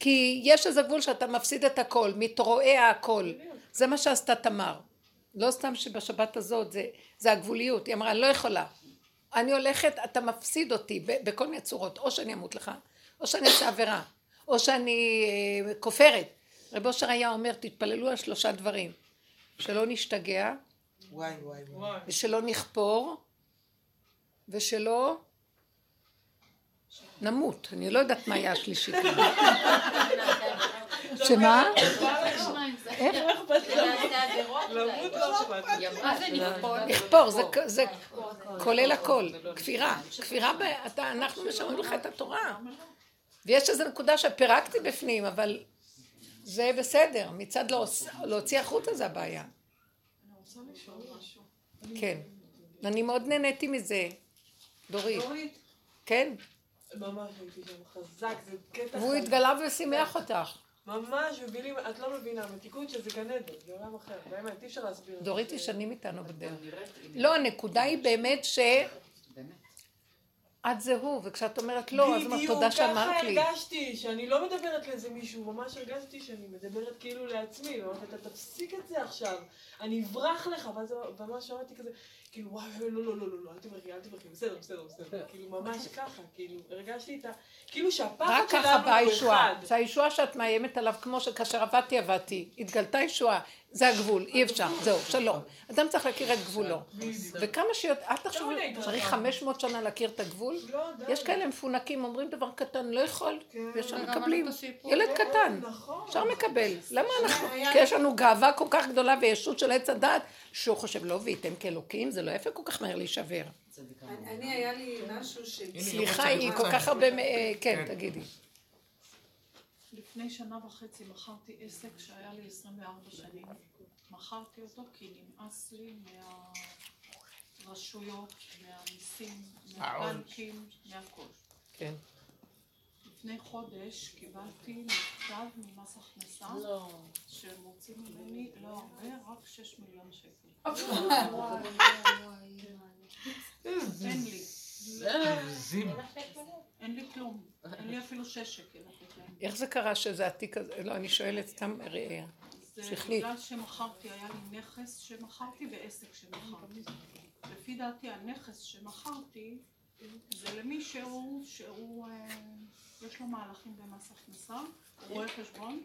כי יש איזה גבול שאתה מפסיד את הכל, מתרועע הכל. זה מה שעשתה תמר. לא סתם שבשבת הזאת זה, זה הגבוליות. היא אמרה, אני לא יכולה. אני הולכת, אתה מפסיד אותי בכל מיני צורות. או שאני אמות לך, או שאני אעשה עבירה, או שאני אה, כופרת. רב אושר היה אומר, תתפללו על שלושה דברים. שלא נשתגע, וואי וואי וואי. ושלא נכפור, ושלא נמות. אני לא יודעת מה היה השלישי. שמה? איך? לא? לכפור, זה, כולל הכל. כפירה. כפירה, ב, אתה, אנחנו משמרים לך את התורה. ויש איזו נקודה שפירקתי בפנים, אבל זה בסדר. מצד להוצ- להוציא החוצה זה הבעיה. כן. אני מאוד נהניתי מזה. דורית. דורית, כן. ממש הייתי שם חזק, זה קטע והוא. התגלה ושימח אותך. ממש, לי, את לא מבינה, המתיקות שזה גן עדן, זה עולם אחר, באמת, אי אפשר להסביר. דורית היא שנים איתנו בדרך. לא, הנקודה היא באמת ש... את זה הוא, וכשאת אומרת לא, אז אומרת תודה שאמרת לי. בדיוק, ככה הרגשתי, שאני לא מדברת לאיזה מישהו, ממש הרגשתי שאני מדברת כאילו לעצמי, ואמרתי, אתה תפסיק את זה עכשיו, אני אברח לך, ואז ממש אמרתי כזה, כאילו, וואי, לא, לא, לא, לא, לא, אל תברכי, אל תברכי, בסדר, בסדר, בסדר, כאילו, ממש ככה, כאילו, הרגשתי את ה... כאילו שהפחד רק ככה שלנו באה הוא הישועה. אחד. זה הישועה שאת מאיימת עליו, כמו שכאשר עבדתי, עבדתי. התגלתה ישועה. זה הגבול, אי אפשר, זהו, שלום. אדם צריך להכיר את גבולו. וכמה שיותר, אל תחשבו, מדי התרחבנו. צריך 500 שנה להכיר את הגבול? לא. יש כאלה מפונקים, אומרים דבר קטן, לא יכול, וישר וגם מקבלים. ילד קטן, נכון. אפשר לקבל. למה אנחנו, כי יש לנו גאווה כל כך גדולה וישות של עץ הדת, שהוא חושב, לא וייתם כאלוקים, זה לא יפה כל כך מהר להישבר. אני, היה לי משהו ש... סליחה, היא כל כך הרבה, אה, כן, תגידי. לפני שנה וחצי מכרתי עסק שהיה לי 24 שנים. מכרתי אותו כי נמאס לי מהרשויות, מהמיסים, מהבנקים, מהכל. כן. לפני חודש קיבלתי מכתב ממס הכנסה שהם רוצים ממני לא הרבה, רק 6 מיליון שקל. אין לי. אין לי כלום. אין לי אפילו 6 שקל לתת להם. איך זה קרה שזה התיק הזה? לא, אני שואלת סתם ראייה. זה שכלית. בגלל שמכרתי, היה לי נכס שמכרתי ועסק שמכרתי. לפי דעתי הנכס שמכרתי זה למישהו שהוא, אה, יש לו מהלכים במס הכנסה, רואה חשבון,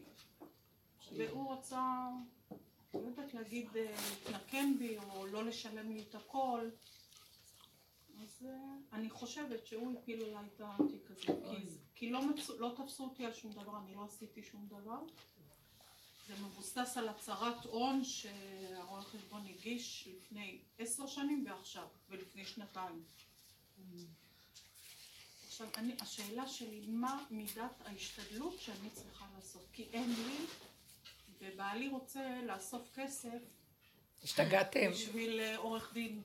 והוא רצה, לא יודעת להגיד, אה, להתנקם בי או לא לשלם לי את הכל. אז אה, אני חושבת שהוא הפיל עליי את התיק הזה, כי, כי לא, מצו, לא תפסו אותי על שום דבר, אני לא עשיתי שום דבר. זה מבוסס על הצהרת הון שהרואה חשבון הגיש לפני עשר שנים ועכשיו, ולפני שנתיים. עכשיו, אני, השאלה שלי, מה מידת ההשתדלות שאני צריכה לעשות? כי אין לי, ובעלי רוצה לאסוף כסף השתגעתם. בשביל אה, עורך דין.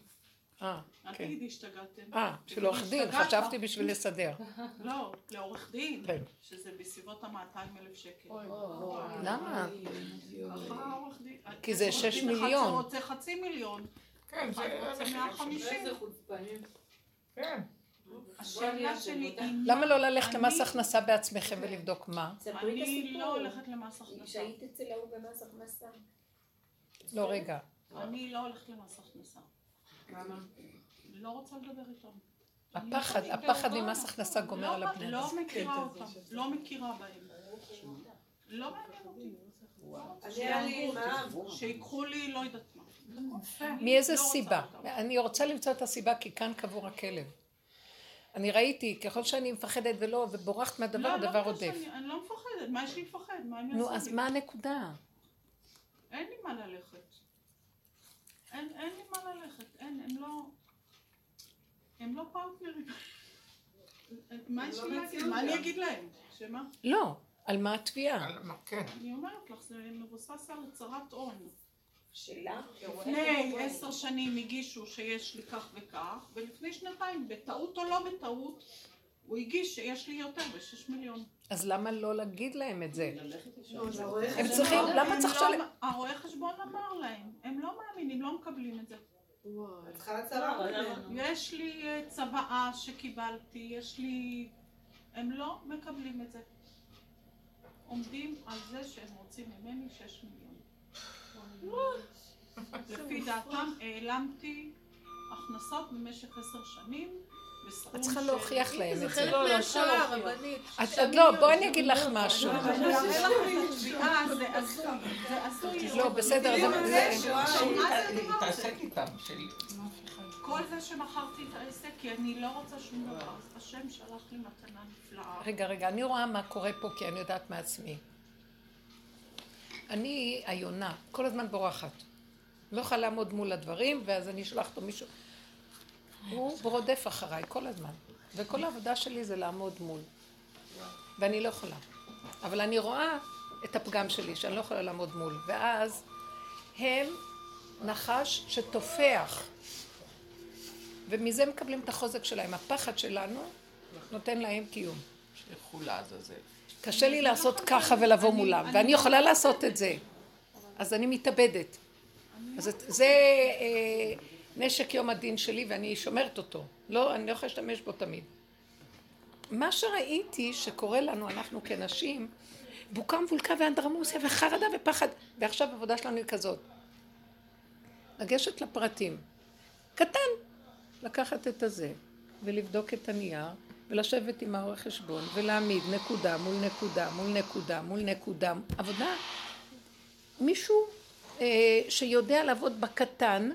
אה, אל כן. תגידי השתגעתם. אה, של עורך דין. חשבתי בשביל לסדר. לא, לעורך דין, כן. שזה בסביבות ה-200 אלף שקל. למה? ככה עורך דין. כי זה עורך שש דין אחד מיליון. שרוצה חצי מיליון. כן, אחד רוצה 150. כן. השאלה שלי היא... למה לא ללכת למס הכנסה בעצמכם ולבדוק מה? אני. לא הולכת למס הכנסה. שהיית אצל ההוא במס הכנסה. לא, רגע. אני לא הולכת למס הכנסה. לא רוצה לדבר איתם. הפחד, אני הפחד. ממס הכנסה גומר על לא- הבני לא אדם. מכירה אותם, לא מכירה בהם. לא מעניין אותי. אני היה לי מע"מ. שיקחו לי לא יודעת. מאיזה סיבה? אני רוצה למצוא את הסיבה כי כאן קבור הכלב. אני ראיתי, ככל שאני מפחדת ולא, ובורחת מהדבר, לא, הדבר לא רודף. שאני- אני לא מפחדת, מה יש לי לפחד? מה נו, אז? מה הנקודה? אין לי מה ללכת. אין אין לי מה ללכת, אין, הם לא... הם לא פרטנרים. מה יש לי להגיד? מה אני אגיד להם? שמה? לא, על מה התביעה? כן. אני אומרת לך, זה מבוסס על הצהרת הון. שלה? לפני עשר שנים הגישו שיש לי כך וכך, ולפני שנתיים, בטעות או לא בטעות, הוא הגיש שיש לי יותר בשש מיליון. אז למה לא להגיד להם את זה? הרואה הם. צריכים, למה הם צריך לא- לשלם? הרואה חשבון אמר להם, הם לא מאמינים, לא מקבלים את זה. יש לי אה, צוואה שקיבלתי, יש לי... הם לא מקבלים את זה. עומדים על זה שהם רוצים ממני שש מיליון. לפי דעתם העלמתי הכנסות במשך עשר שנים את צריכה להוכיח להם את זה זה. חלק מהשעה, רבנית. את עוד לא, בואי אני אגיד לך משהו. את הזוי. לא, בסדר, זה-? תעסק איתם. כל זה שמכרתי את העסק, כי אני לא רוצה שום דבר. השם שלח לי מתנה נפלאה. רגע, רגע, אני רואה מה קורה פה כי אני יודעת מעצמי. אני היונה, כל הזמן בורחת. לא יכולה לעמוד מול הדברים, ואז אני אשלח אותו מישהו. הוא רודף אחריי כל הזמן. וכל העבודה שלי זה לעמוד מול. ואני לא יכולה. אבל אני רואה את הפגם שלי, שאני לא יכולה לעמוד מול. ואז הם נחש שטופח. ומזה מקבלים את החוזק שלהם. הפחד שלנו נותן להם קיום. שילכו לעזאזל. קשה לי לעשות ככה ולבוא מולם, ואני יכולה לעשות את זה. אז אני מתאבדת. אז זה- זה אה, נשק יום הדין שלי ואני שומרת אותו. לא, אני לא יכולה להשתמש בו תמיד. מה שראיתי שקורה לנו, אנחנו כנשים, בוקה מבולקה ואנדרמוסיה וחרדה ופחד. ועכשיו העבודה שלנו היא כזאת. לגשת לפרטים. קטן. לקחת את הזה, ולבדוק את הנייר, ולשבת עם העורך חשבון, ולהעמיד נקודה מול נקודה מול נקודה מול נקודה. עבודה. מישהו אה, שיודע לעבוד בקטן,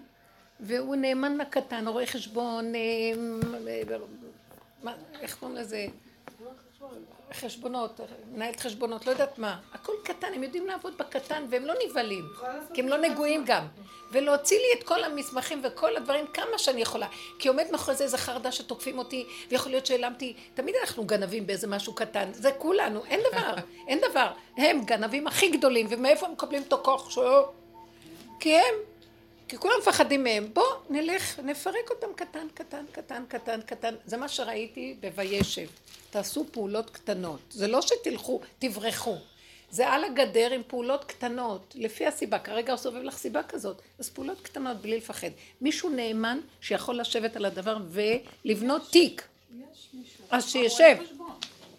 והוא נאמן לקטן, רואה חשבון, אה, אה, מה, איך קוראים לזה? חשבונות, מנהלת חשבונות, לא יודעת מה. הכל קטן, הם יודעים לעבוד בקטן והם לא נבהלים. כי הם לא נגועים גם. ולהוציא לי את כל המסמכים וכל הדברים כמה שאני יכולה. כי עומד מאחורי זה איזה חרדה שתוקפים אותי, ויכול להיות שהעלמתי, תמיד אנחנו גנבים באיזה משהו קטן. זה כולנו, אין דבר, אין דבר. הם גנבים הכי גדולים, ומאיפה הם מקבלים את הכוח שלו? כי הם, כי כולם מפחדים מהם. בוא נלך, נפרק אותם קטן, קטן, קטן, קטן, קטן. זה מה שראיתי בוישב. תעשו פעולות קטנות. זה לא שתלכו, תברחו. זה על הגדר עם פעולות קטנות, לפי הסיבה. כרגע סובב לך סיבה כזאת. אז פעולות קטנות בלי לפחד. מישהו נאמן שיכול לשבת על הדבר ולבנות תיק. יש מישהו. אז הרואה שישב.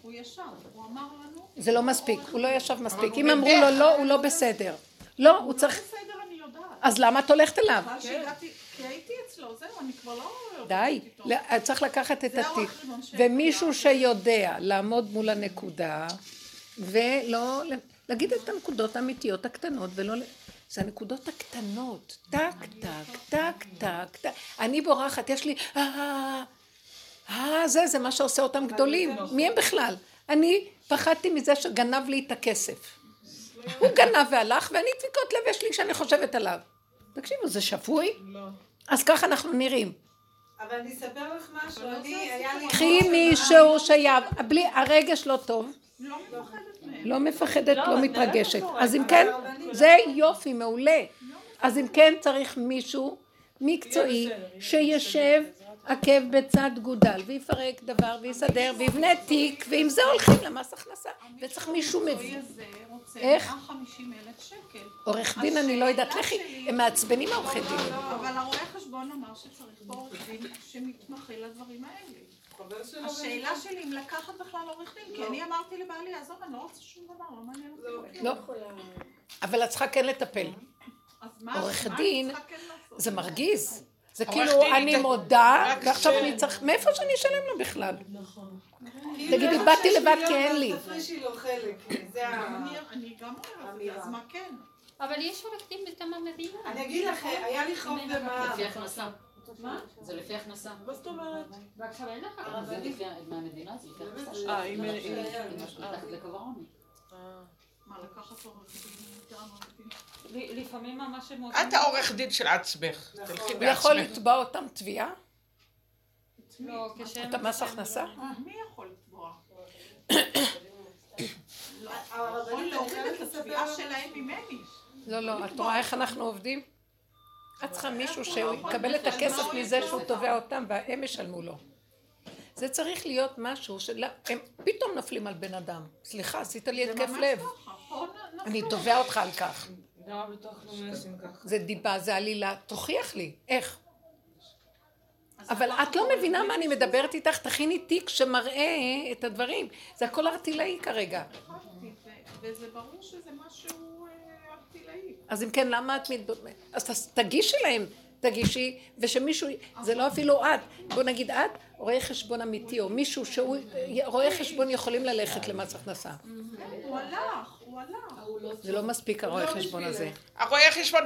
הוא ישר, הוא אמר לנו... זה לא מספיק, הוא לא ישב מספיק. אם אמרו לו לא, הוא לא בסדר. לא, הוא הוא צריך... לא בסדר, אני יודעת. אז למה את הולכת אליו? שהגעתי, כי הייתי אצלו, זהו, אני כבר לא... די. לא, צריך לקחת את התיק. ומישהו שיודע לעמוד מול הנקודה, ולא, להגיד את הנקודות האמיתיות הקטנות, ולא... ל- זה הנקודות הקטנות, טק, טק, טק, טק, טק. אני בורחת, יש לי... אה, אה, זה, זה מה שעושה אותם גדולים. מי הם בכלל? אני פחדתי מזה שגנב לי את הכסף. הוא גנב והלך, ואני דפיקות לב יש לי כשאני חושבת עליו. תקשיבו, זה שפוי? אז ככה אנחנו נראים. אבל אני אספר לך משהו, אני, היה לי... קחי מישהו שיב... בלי, הרגש לא טוב, לא מפחדת מהם. לא מפחדת, לא מתרגשת. אז אם כן, זה יופי, מעולה. אז אם כן צריך מישהו מקצועי, שישב עקב בצד גודל, ויפרק דבר, ויסדר, ויבנה תיק, ועם זה הולכים למס הכנסה. וצריך מישהו מבין. הזה רוצה איך? 150 אלף שקל. עורך דין אני לא יודעת, לכי, הם מעצבנים העורכי לא, דין. לא, אבל הרואה חשבון אמר שצריך פה עורך דין שמתמחה לדברים האלה. השאלה שלי אם לקחת בכלל עורך דין, כי אני אמרתי לבעלי, עזוב, אני לא רוצה שום דבר, לא מעניין אותי. לא, אבל את צריכה כן לטפל. עורך דין, כן? זה מרגיז. זה כאילו, אני מודה, ועכשיו אני צריך, מאיפה שאני אשלם לו בכלל? נכון. תגידי, באתי לבד כי אין לי. תפרישי לו חלק, זה ה... אני- אני גם אומרת. אז מה כן? אבל יש עורך דין בכמה מדינות. אני אגיד לך, היה לי חוב במע"מ. לפי הכנסה. מה? זה לפי הכנסה. מה זאת אומרת? ועכשיו אין לך. זה לפי מהמדינה, זה לפי הכנסה. אה, אם- משהו מתחת לקו העוני. מה, לקחת עורך דין? לפעמים ממש הם את העורך דין של עצמך. נכון. תלכי הוא יכול בעצמך. לתבוע אותם תביעה? את מי? לא, כשהם... את המס הכנסה? מי יכול לתבוע? יכול הרבנית, אני להוריד חייבת את לספר התביעה לך- שלהם ממני. לא, לא, את רואה איך אנחנו עובדים? את צריכה מישהו שיקבל את הכסף מזה שהוא תובע אותם והם ישלמו לו. זה צריך להיות משהו של... הם פתאום נופלים על בן אדם. סליחה, עשית לי התקף לב. פה נ- אני נפלו. תובע אותך על כך. זה דיבה, זה עלילה. תוכיח לי. איך? אבל את לא מבינה מה אני מדברת איתך, תכיני תיק שמראה את הדברים. זה הכל ארטילאי כרגע. וזה ברור שזה משהו אה, ערטילאי. אז אם כן, למה את מת... אז תגישי להם, תגישי, ושמישהו, זה לא אפילו את, בוא נגיד את, רואה חשבון אמיתי, או מישהו שהוא, רואה חשבון יכולים ללכת למס הכנסה. הוא הלך, הוא הלך. זה לא מספיק הרואה חשבון הזה. הרואה חשבון,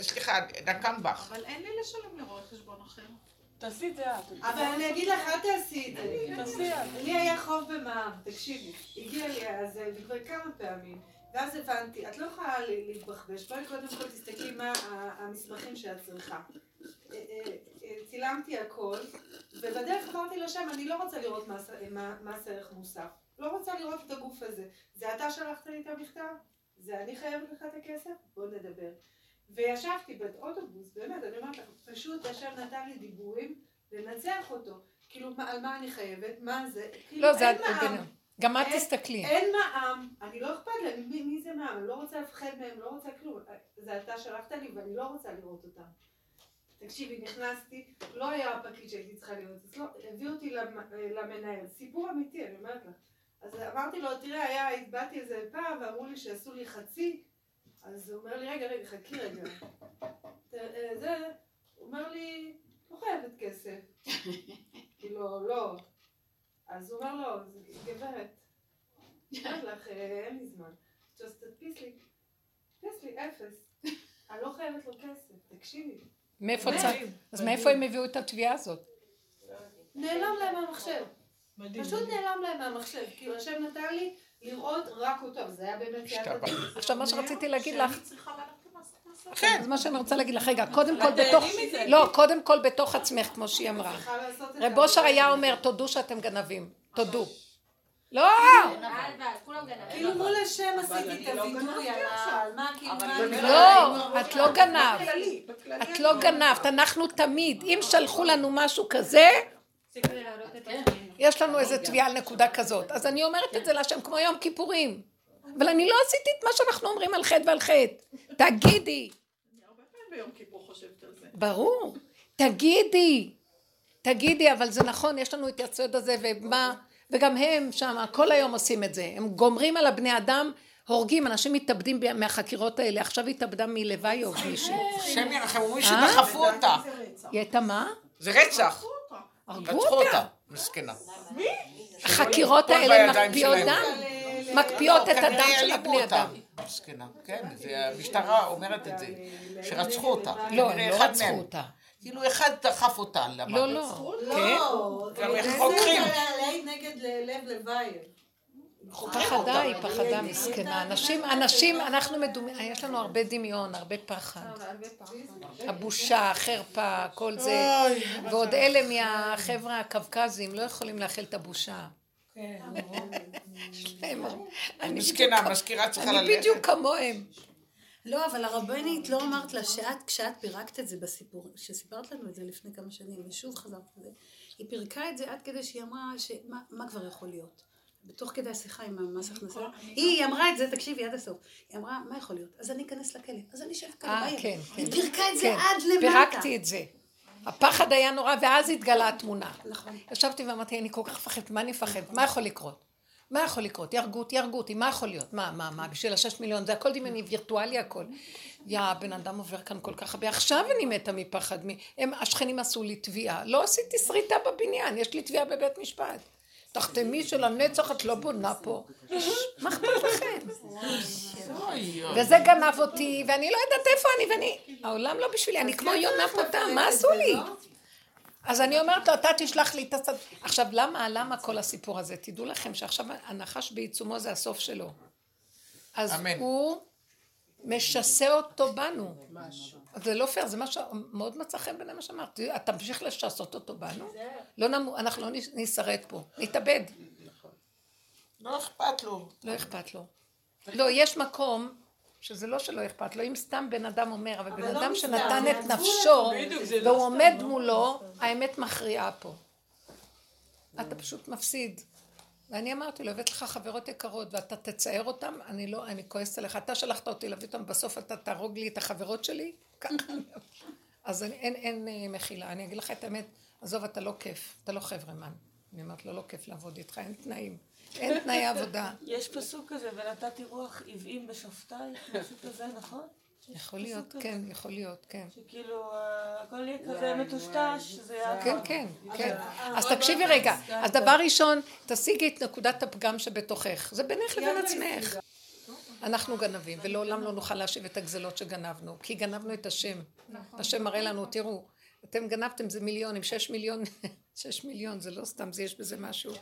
סליחה, נקם בך. אבל אין לי לשלם לרואה חשבון אחר. תעשי את זה את. אבל אני אגיד לך, אל תעשי את זה. תעשי את. לי היה חוב במע"מ, תקשיבי. הגיע לי אז זה כבר כמה פעמים. ואז הבנתי, את לא יכולה להתבחבש, בואי קודם כל תסתכלי מה המסמכים שאת צריכה. אה, אה, אה, צילמתי הכל, ובדרך אמרתי לו שם, אני לא רוצה לראות אה, מס ערך מוסף. לא רוצה לראות את הגוף הזה. זה אתה שלחת לי את המכתב? זה אני חייבת לך את הכסף? בוא נדבר. וישבתי באוטובוס, באמת, אני אומרת לך, פשוט השם נתן לי דיבורים לנצח אותו. כאילו, מה, על מה אני חייבת? מה זה? כאילו, לא, זה אין מע"מ. גם את תסתכלי. אין מע"מ, אני לא אכפת לי, מי, מי זה מע"מ? אני לא רוצה לפחד מהם, לא רוצה כלום. זה אתה שלחת לי ואני לא רוצה לראות אותם. תקשיבי, נכנסתי, לא היה הפקיד שהייתי צריכה לראות אצלו, הביא אותי למ- למנהל. סיפור אמיתי, אני אומרת לך. אז אמרתי לו, תראה, היה, הצבעתי איזה פעם, ואמרו לי שעשו לי חצי, אז הוא אומר לי, רגע, רגע, חכי רגע. אה, זה, הוא אומר לי, לא חייבת כסף. כאילו, לא. אז הוא אומר לו, גברת, אומרת לך, אה, אין לי זמן. just תדפיס לי, תדפיס לי אפס. אני לא חייבת לו כסף, תקשיבי. מאיפה צריך? אז מאיפה הם הביאו את התביעה הזאת? נעלם להם. מדהים. פשוט נעלם להם מהמחשב. כאילו השם נתן לי לראות רק אותו, וזה היה באמת עכשיו, מה שרציתי להגיד לך. כן, אז מה שאני רוצה להגיד לך, רגע, קודם כל בתוך, לא, קודם כל בתוך עצמך, כמו שהיא אמרה. זה. רב אושר היה אומר, תודו שאתם גנבים, תודו. לא, כאילו מול השם עשיתי את הווידוי על מה, כאילו מה... לא, את לא גנבת. בכללי. את לא גנבת, אנחנו תמיד, אם שלחו לנו משהו כזה, יש לנו איזה תביעה על נקודה כזאת. אז אני אומרת את זה להשם כמו יום כיפורים. אבל אני לא עשיתי את מה שאנחנו אומרים על חטא ועל חטא. תגידי. ברור. תגידי. תגידי, אבל זה נכון, יש לנו את הצד הזה, ומה, וגם הם שם, כל היום עושים את זה. הם גומרים על הבני אדם, הורגים, אנשים מתאבדים מהחקירות האלה. עכשיו התאבדה מלוואי או מישהי. השם ירחם, אומרים אה? שדחפו אותה. היא הייתה מה? זה רצח. הרגו רצחו אותה. מסכנה. החקירות הכל האלה מקפיאות. דם. מקפיאות את כנראה הדם של הבני. אדם. מסכנה, כן, המשטרה אומרת את זה, שרצחו אותה. לא, לא רצחו. אותה. כאילו אחד דחף אותה למוות. לא, לא. לא, גם איך זה חוקרים. להעיד נגד לב לוייר. פחדה היא פחדה מסכנה. אנשים, אנשים, אנחנו מדומים, יש לנו הרבה דמיון, הרבה פחד. הבושה, החרפה, כל זה. ועוד אלה מהחבר'ה הקווקזים לא יכולים לאכול את הבושה. אני מסכנה, בדיוק- המזכירה צריכה אני ללכת. בדיוק כמוהם. לא, אבל הרבנית לא אמרת לה שאת, כשאת פירקת את זה בסיפור, שסיפרת לנו את זה לפני כמה שנים, ושוב חזרת לזה, היא פירקה את זה עד כדי שהיא אמרה שמה מה כבר יכול להיות. בתוך כדי השיחה עם המס הכנסה, היא אמרה את זה, תקשיבי עד הסוף, היא אמרה, מה יכול להיות? אז אני אכנס לכלא, אז אני אשב כאן אה, בעיר. כן, כן. היא פירקה את זה כן, עד למטה. פירקתי את זה. הפחד היה נורא, ואז התגלה התמונה. נכון. ישבתי ואמרתי, אני כל כך מפחדת, מה אני מפחדת? מה יכול לקרות? מה יכול לקרות? יהרגו אותי, יהרגו אותי, מה יכול להיות? מה, מה, מה, בשביל השש מיליון, זה הכל דמיוני, וירטואלי הכל. יא, הבן אדם עובר כאן כל כך הרבה, עכשיו אני מתה מפחד, הם, השכנים עשו לי תביעה, לא עשיתי שריטה בבניין, יש לי תביעה בבית משפט. תחתמי של הנצח, את לא בונה פה. מה אכפת לכם? וזה גנב אותי, ואני לא יודעת איפה אני, ואני... העולם לא בשבילי, אני כמו יונה פותה, מה עשו לי? אז אני אומרת לו, אתה תשלח לי את הצד... עכשיו, למה, למה כל הסיפור הזה? תדעו לכם שעכשיו הנחש בעיצומו זה הסוף שלו. אז. הוא משסה אותו בנו. אז זה לא פייר, זה מה שמאוד מצא חן בעיניי מה שאמרת. אתה תמשיך לשסות אותו בנו? לא נמו, אנחנו לא נשרד פה, נתאבד. לא אכפת לו. לא אכפת לו. לא, יש מקום שזה לא שלא אכפת לו, אם סתם בן אדם אומר, אבל בן לא אדם שנתן את נפשו, לא והוא עומד לא? מולו, האמת מכריעה פה. אתה פשוט מפסיד. ואני אמרתי לו, הבאת לך חברות יקרות, ואתה תצייר אותן, אני לא, אני כועסת עליך. אתה שלחת אותי להביא אותן, בסוף אתה תהרוג לי את החברות שלי? ככה. אז אני- אין, אין אה, מחילה. אני אגיד לך את האמת, עזוב, אתה לא כיף, אתה לא חברמן. אני אומרת לו, לא כיף לעבוד איתך, אין תנאים. אין תנאי עבודה. יש פסוק כזה, ונתתי רוח עוועים בשופטייך, משהו כזה, נכון? יכול להיות, כן, יכול להיות, כן. שכאילו, אה, הכל יהיה כזה מטושטש, זה יהיה... כן, כן, כן. אז תקשיבי רגע, אז דבר ראשון, תשיגי את נקודת הפגם שבתוכך. זה בינך לבין עצמך. אנחנו גנבים, ולעולם לא נוכל להשיב את הגזלות שגנבנו, כי גנבנו את השם. השם מראה לנו, תראו, אתם גנבתם, זה מיליונים, שש מיליון, שש מיליון, זה לא סתם, זה יש בזה משהו.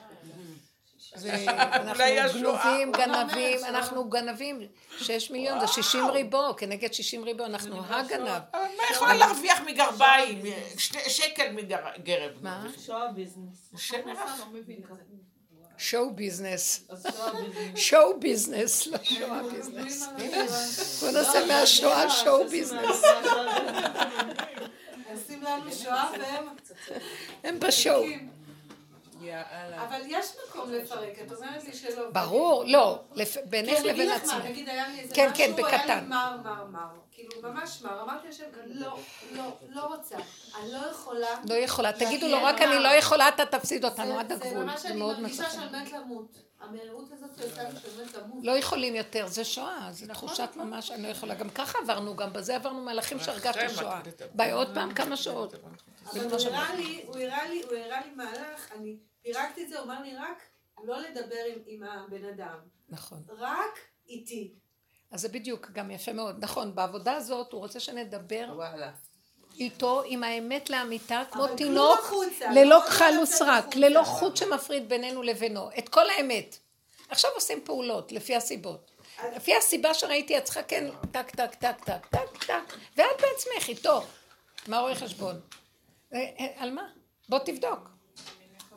ואנחנו. גנובים, גנבים, אנחנו גנבים, שש מיליון זה שישים ריבו, כנגד שישים ריבו אנחנו הגנב. אבל מה יכולה להרוויח מגרביים? שקל מגרב. מה? שואה business. Show business. Show business, לא שואה business. בוא נעשה מהשואה שואו ביזנס. עושים לנו שואה והם... הם בשואו. אבל יש מקום לפרק, את אומרת לי שלא. ברור, לא, בינך אגיד לבין עצמך. נגיד היה לי איזה כן, משהו, כן, היה לי בקטן. מר, מר, מר. כאילו, ממש מר. אמרתי לשם, לא, לא, לא רוצה. אני לא יכולה. לא יכולה, תגידו לו רק אני. לא יכולה, אתה תפסיד אותנו עד זה הגבול. ממש זה אני מאוד מרגישה. שאני מת למות. המהירות הזאת עושה לי שאני מת למות. לא יכולים יותר, זה שואה, זו תחושת ממש, אני לא יכולה. גם ככה עברנו, גם בזה עברנו מהלכים שהרגשת שואה. ביי עוד פעם כמה שעות. אבל הוא הראה לי, הוא הראה לי, הוא הראה לי מהלך, אני פירקתי את זה, הוא אמר לי רק לא לדבר עם הבן אדם. נכון. רק איתי. אז זה בדיוק, גם יפה מאוד. נכון, בעבודה הזאת הוא רוצה שנדבר וואלה. איתו עם האמת לאמיתה, כמו תינוק, החוצה, ללא לא כחל וסרק. ללא חוט שמפריד בינינו לבינו. את כל האמת. עכשיו עושים פעולות, לפי הסיבות. לפי הסיבה שראיתי, את צריכה כן, טק, טק, טק, טק, טק, טק, ואת בעצמך איתו. מה רואה חשבון? אה, אה, על מה? בוא תבדוק.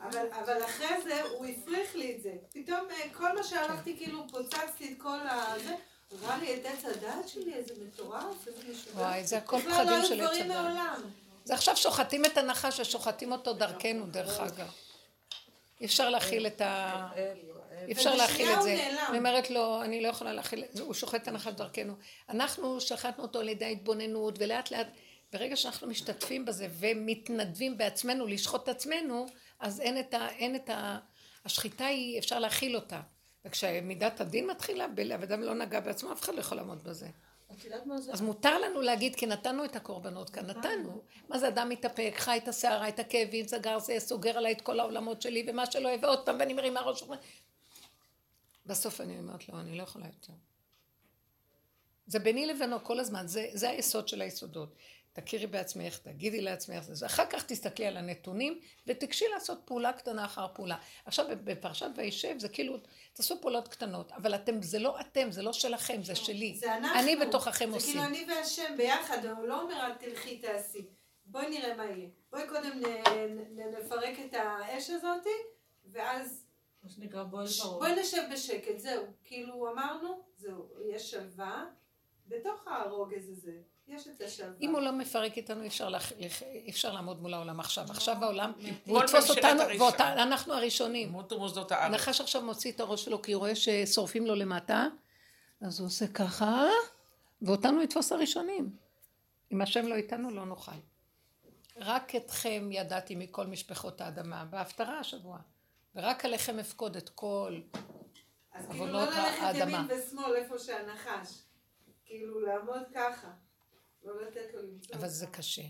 אבל, אבל אחרי זה הוא הפריך לי את זה. פתאום אה, כל מה שהלכתי, כאילו פוצצתי את כל ה... זה, ראה לי את עץ הדעת שלי, איזה מטורף, איזה משוגע. וואי, זה הכל פחדים לא של עץ הדעת. זה עכשיו שוחטים את הנחש ושוחטים אותו דרכנו, דרך אגב. אי אפשר להכיל את ה... אי אפשר להכיל את זה. אני אומרת לו, אני לא יכולה להכיל את זה, הוא שוחט את הנחש דרכנו. אנחנו שחטנו אותו על ידי ההתבוננות, ולאט לאט, ברגע שאנחנו משתתפים בזה ומתנדבים בעצמנו לשחוט את עצמנו, אז אין את ה... אין את ה... השחיטה היא, אפשר להכיל אותה. וכשמידת הדין מתחילה, אדם לא נגע בעצמו, אף אחד לא יכול לעמוד בזה. אז מותר לנו להגיד, כי נתנו את הקורבנות כאן, נתנו. מה זה אדם מתאפק, חי את הסערה, את הכאבים, סגר זה, סוגר עליי את כל העולמות שלי, ומה שלא יהיה, ועוד פעם, ואני מרימה ראש. בסוף אני אומרת לו, אני לא יכולה יותר. זה ביני לבינו כל הזמן, זה, זה היסוד של היסודות. תכירי בעצמך, תגידי לעצמך, זה. אחר כך תסתכלי על הנתונים ותגשי לעשות פעולה קטנה אחר פעולה. עכשיו בפרשת וישב זה כאילו, תעשו פעולות קטנות, אבל אתם, זה לא אתם, זה לא שלכם, זה שלי. זה אנחנו. אני בתוככם זה עושים. כאילו אני והשם ביחד, הוא לא אומר אל תלכי תעשי. בואי נראה מה יהיה. בואי קודם נפרק את האש הזאתי, ואז מה שנקרא פרעה. בואי נשב בשקט, זהו. כאילו אמרנו, זהו, יש שלווה, בתוך הרוגז הזה, יש את השלווה. אם הוא לא מפרק איתנו, אי אפשר, אפשר לעמוד מול העולם עכשיו. עכשיו העולם, כל והוא יתפוס אותנו. ואנחנו הראשונים. הנחש עכשיו מוציא את הראש שלו כי הוא רואה ששורפים לו למטה, אז הוא עושה ככה, ואותנו יתפוס הראשונים. אם השם לא איתנו לא נוכל. רק אתכם ידעתי מכל משפחות האדמה, בהפטרה השבוע. ורק עליכם אפקוד את כל אז כאילו לא עוונות ללכת האדמה. ימין ושמאל איפה שהנחש. כאילו לעמוד ככה. אבל זה קשה.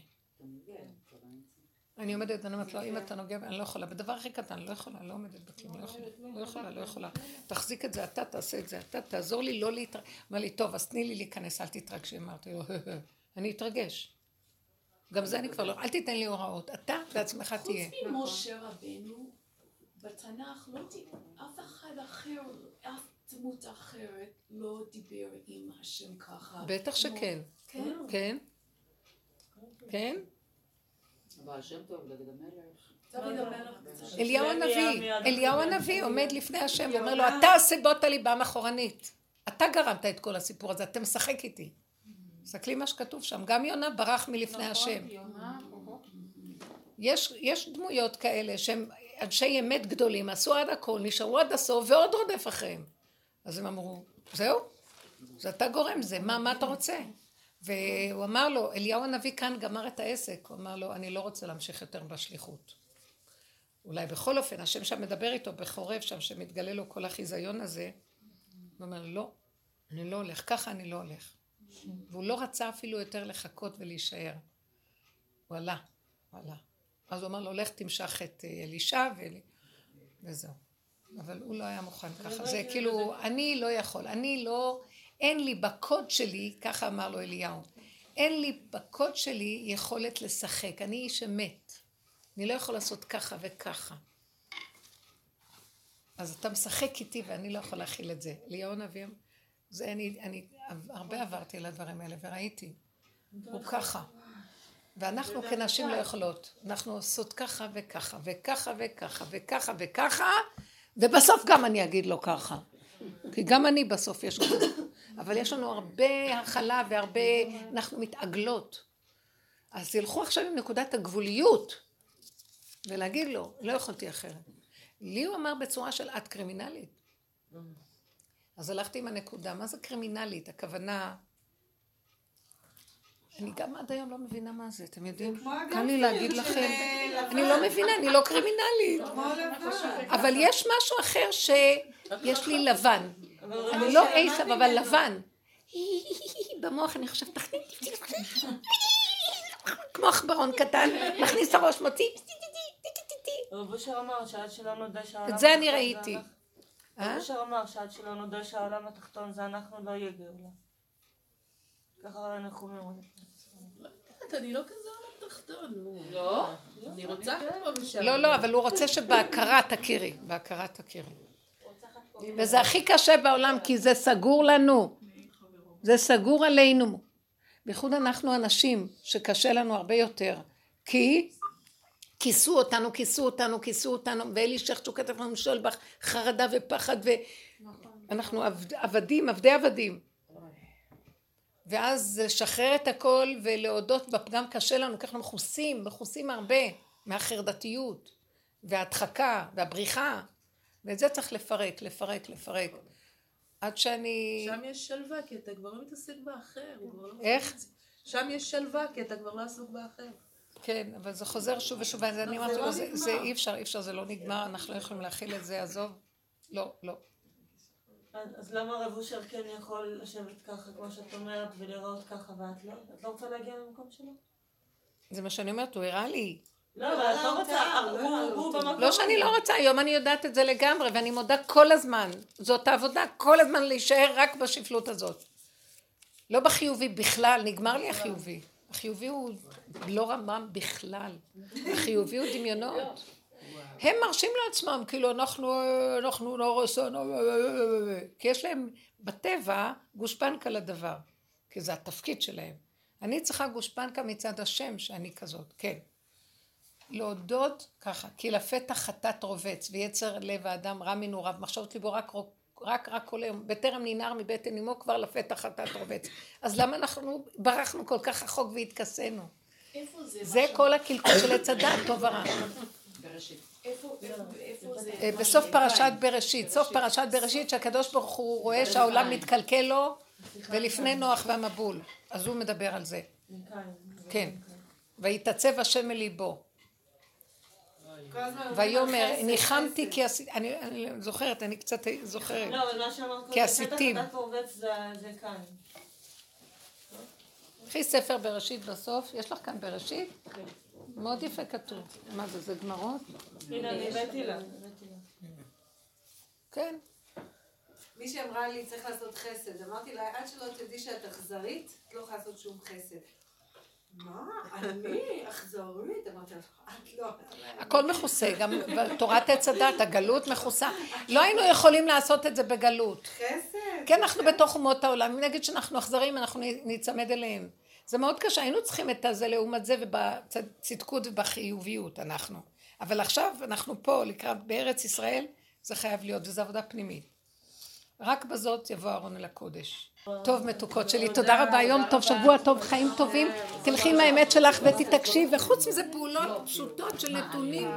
אני עומדת, אני אומרת לו, אם אתה נוגע, אני לא יכולה. בדבר הכי קטן, לא יכולה, לא עומדת בכלום, לא יכולה, לא יכולה, לא יכולה. תחזיק את זה, אתה תעשה את זה, אתה תעזור לי לא להתרגש. אמר לי, טוב, אז תני לי להיכנס, אל תתרגשי. אמרתי לו, אני אתרגש. גם זה אני כבר לא, אל תיתן לי הוראות, אתה בעצמך תהיה. חוץ ממשה רבנו, בתנ"ך לא ד- אף אחד אחר, אף דמות אחרת לא דיבר עם השם ככה. בטח שכן. כן. כן? כן? בעל שם טוב, דוד המלך. אליהו הנביא, אליהו. הנביא עומד לפני השם ואומר לו, אתה הסיבות הליבם אחורנית. אתה גרמת את כל הסיפור הזה, אתה משחק איתי. תסתכלי מה שכתוב שם, גם יונה ברח מלפני השם. יש, יש דמויות כאלה שהם אנשי אמת גדולים, עשו עד הכל, נשארו עד הסוף ועוד רודף אחריהם. אז הם אמרו, זהו, זה אתה גורם זה, מה, מה אתה רוצה? והוא אמר לו, אליהו הנביא כאן גמר את העסק, הוא אמר לו, אני לא רוצה להמשיך יותר בשליחות. אולי בכל אופן, השם שם מדבר איתו בחורף שם, שמתגלה לו כל החיזיון הזה, הוא אומר, לא, אני לא הולך, ככה אני לא הולך. והוא לא רצה אפילו יותר לחכות ולהישאר. הוא עלה, הוא עלה. אז הוא אמר לו, לך תמשך את אה, אלישע ו... וזהו. אבל הוא לא היה מוכן ככה. זה כאילו, אני לא יכול, אני לא, אין לי בקוד שלי, ככה אמר לו אליהו, אין לי בקוד שלי יכולת לשחק, אני איש אמת. אני לא יכול לעשות ככה וככה. אז אתה משחק איתי ואני לא יכול להכיל את זה. אליהו הנביא, זה אני, אני הרבה עברתי על הדברים האלה וראיתי. הוא ככה. ואנחנו כנשים לא יכולות. אנחנו עושות ככה וככה, וככה וככה, וככה וככה, ובסוף גם אני אגיד לו ככה. כי גם אני בסוף יש גבול. אבל יש לנו הרבה הכלה והרבה, אנחנו מתעגלות. אז ילכו עכשיו עם נקודת הגבוליות, ולהגיד לו, לא יכולתי אחרת. לי הוא אמר בצורה של את קרימינלית. אז הלכתי עם הנקודה, מה זה קרימינלית? הכוונה... אני גם עד היום לא מבינה מה זה, אתם יודעים? קל לי להגיד לכם, אה, אני. לא מבינה, אני לא קרימינלית. לבן. אבל יש משהו אחר שיש לי לבן. אני לא עשב, אבל לבן. במוח אני חושבת, תכניס, כמו עכברון קטן, מכניס הראש, מוציא, רב אושר אמר שעד שלא נודה שהעולם את זה אני ראיתי. אנחנו- אה? רב אושר אמר שעד שלא נודה שהעולם התחתון זה אנחנו לא יהיה גאולה. ככה אנחנו אומרים. אני לא כזה עולם תחתון. לא? אני רוצה פה ושם. לא, לא, אבל הוא רוצה שבהכרה תכירי, בהכרה תכירי. וזה הכי קשה בעולם, כי זה סגור לנו. זה סגור עלינו. בייחוד אנחנו הנשים, שקשה לנו הרבה יותר. כי כיסו אותנו, כיסו אותנו, כיסו אותנו, ואלי שכטו כתב לנו שואל בך חרדה ופחד, ואנחנו עבד- עבדים, עבדי עבדים. ואז לשחרר את הכל ולהודות בפגם קשה לנו, ככה מכוסים, מכוסים הרבה מהחרדתיות וההדחקה והבריחה, ואת זה צריך לפרק, לפרק, לפרק. עד שאני... שם יש שלווה, כי אתה כבר לא מתעסק באחר. לא איך? שם יש שלווה, כי אתה כבר לא עסוק באחר. כן, אבל זה חוזר שוב ושוב, אז אני אמרתי לו, זה- זה אי אפשר, אי אפשר, זה לא נגמר, אנחנו לא יכולים להכיל את זה, עזוב. לא, לא. אז למה רב אושר כן יכול לשבת ככה, כמו שאת אומרת, ולראות ככה, ואת לא? את לא רוצה להגיע למקום שלו? זה מה שאני אומרת, הוא הראה לי. לא, אבל את לא רוצה, במקום לא שאני לא רוצה, היום אני יודעת את זה לגמרי, ואני מודה כל הזמן. זאת העבודה, כל הזמן להישאר רק בשפלות הזאת. לא בחיובי בכלל, נגמר לי החיובי. החיובי הוא לא רמם בכלל. החיובי הוא דמיונות. הם מרשים לעצמם, כאילו אנחנו, אנחנו לא רסנו, כי יש להם בטבע גושפנקה לדבר, כי זה התפקיד שלהם. אני צריכה גושפנקה מצד השם שאני כזאת, כן. להודות ככה, כי לפתח חטאת רובץ, ויצר לב האדם רע מנעוריו, מחשבות ליבו רק רק רק כל היום, בטרם ננער מבטן אמו כבר לפתח חטאת רובץ. אז למה אנחנו ברחנו כל כך רחוק והתכסינו? איפה זה? זה כל הקלקול של עץ הדת, טוב ורע. בראשית. איפה, איפה, איפה זה? אה, בסוף פרשת בראשית, סוף פרשת בראשית שהקדוש ברוך הוא רואה שהעולם מתקלקל לו ולפני נוח והמבול, אז הוא מדבר על זה, כן, ויתעצב השם אל ליבו, ויאמר ניחמתי. כי עשיתי, אני אני זוכרת, אני קצת זוכרת, לא, אבל מה שאמרת קודם, כאן. קחי ספר בראשית בסוף, יש לך כאן בראשית? מאוד יפה כתוב, מה זה, זה גמרות? הנה, אני הבאתי לה. כן, מישהי אמרה לי, צריך לעשות חסד. אמרתי לה, עד שלא תדעי שאת אכזרית, את לא יכולה לעשות שום חסד. מה? אני אכזרית? אמרתי לה, את לא. הכל מכוסה, גם בתורת עץ הדת, הגלות מכוסה. לא היינו יכולים לעשות את זה בגלות. חסד. כן, אנחנו בתוך אומות העולם, אם נגיד שאנחנו אכזריים, אנחנו ניצמד אליהם. זה מאוד קשה, היינו צריכים את הזה לעומת זה ובצדקות ובחיוביות, אנחנו. אבל עכשיו אנחנו פה, לקראת, בארץ ישראל, זה חייב להיות, וזו עבודה פנימית. רק בזאת יבוא אהרון אל הקודש. טוב, מתוקות שלי, תודה רבה, יום טוב, שבוע טוב, חיים טובים. תלכי עם האמת שלך ותתעקשי, וחוץ מזה פעולות פשוטות של נתונים.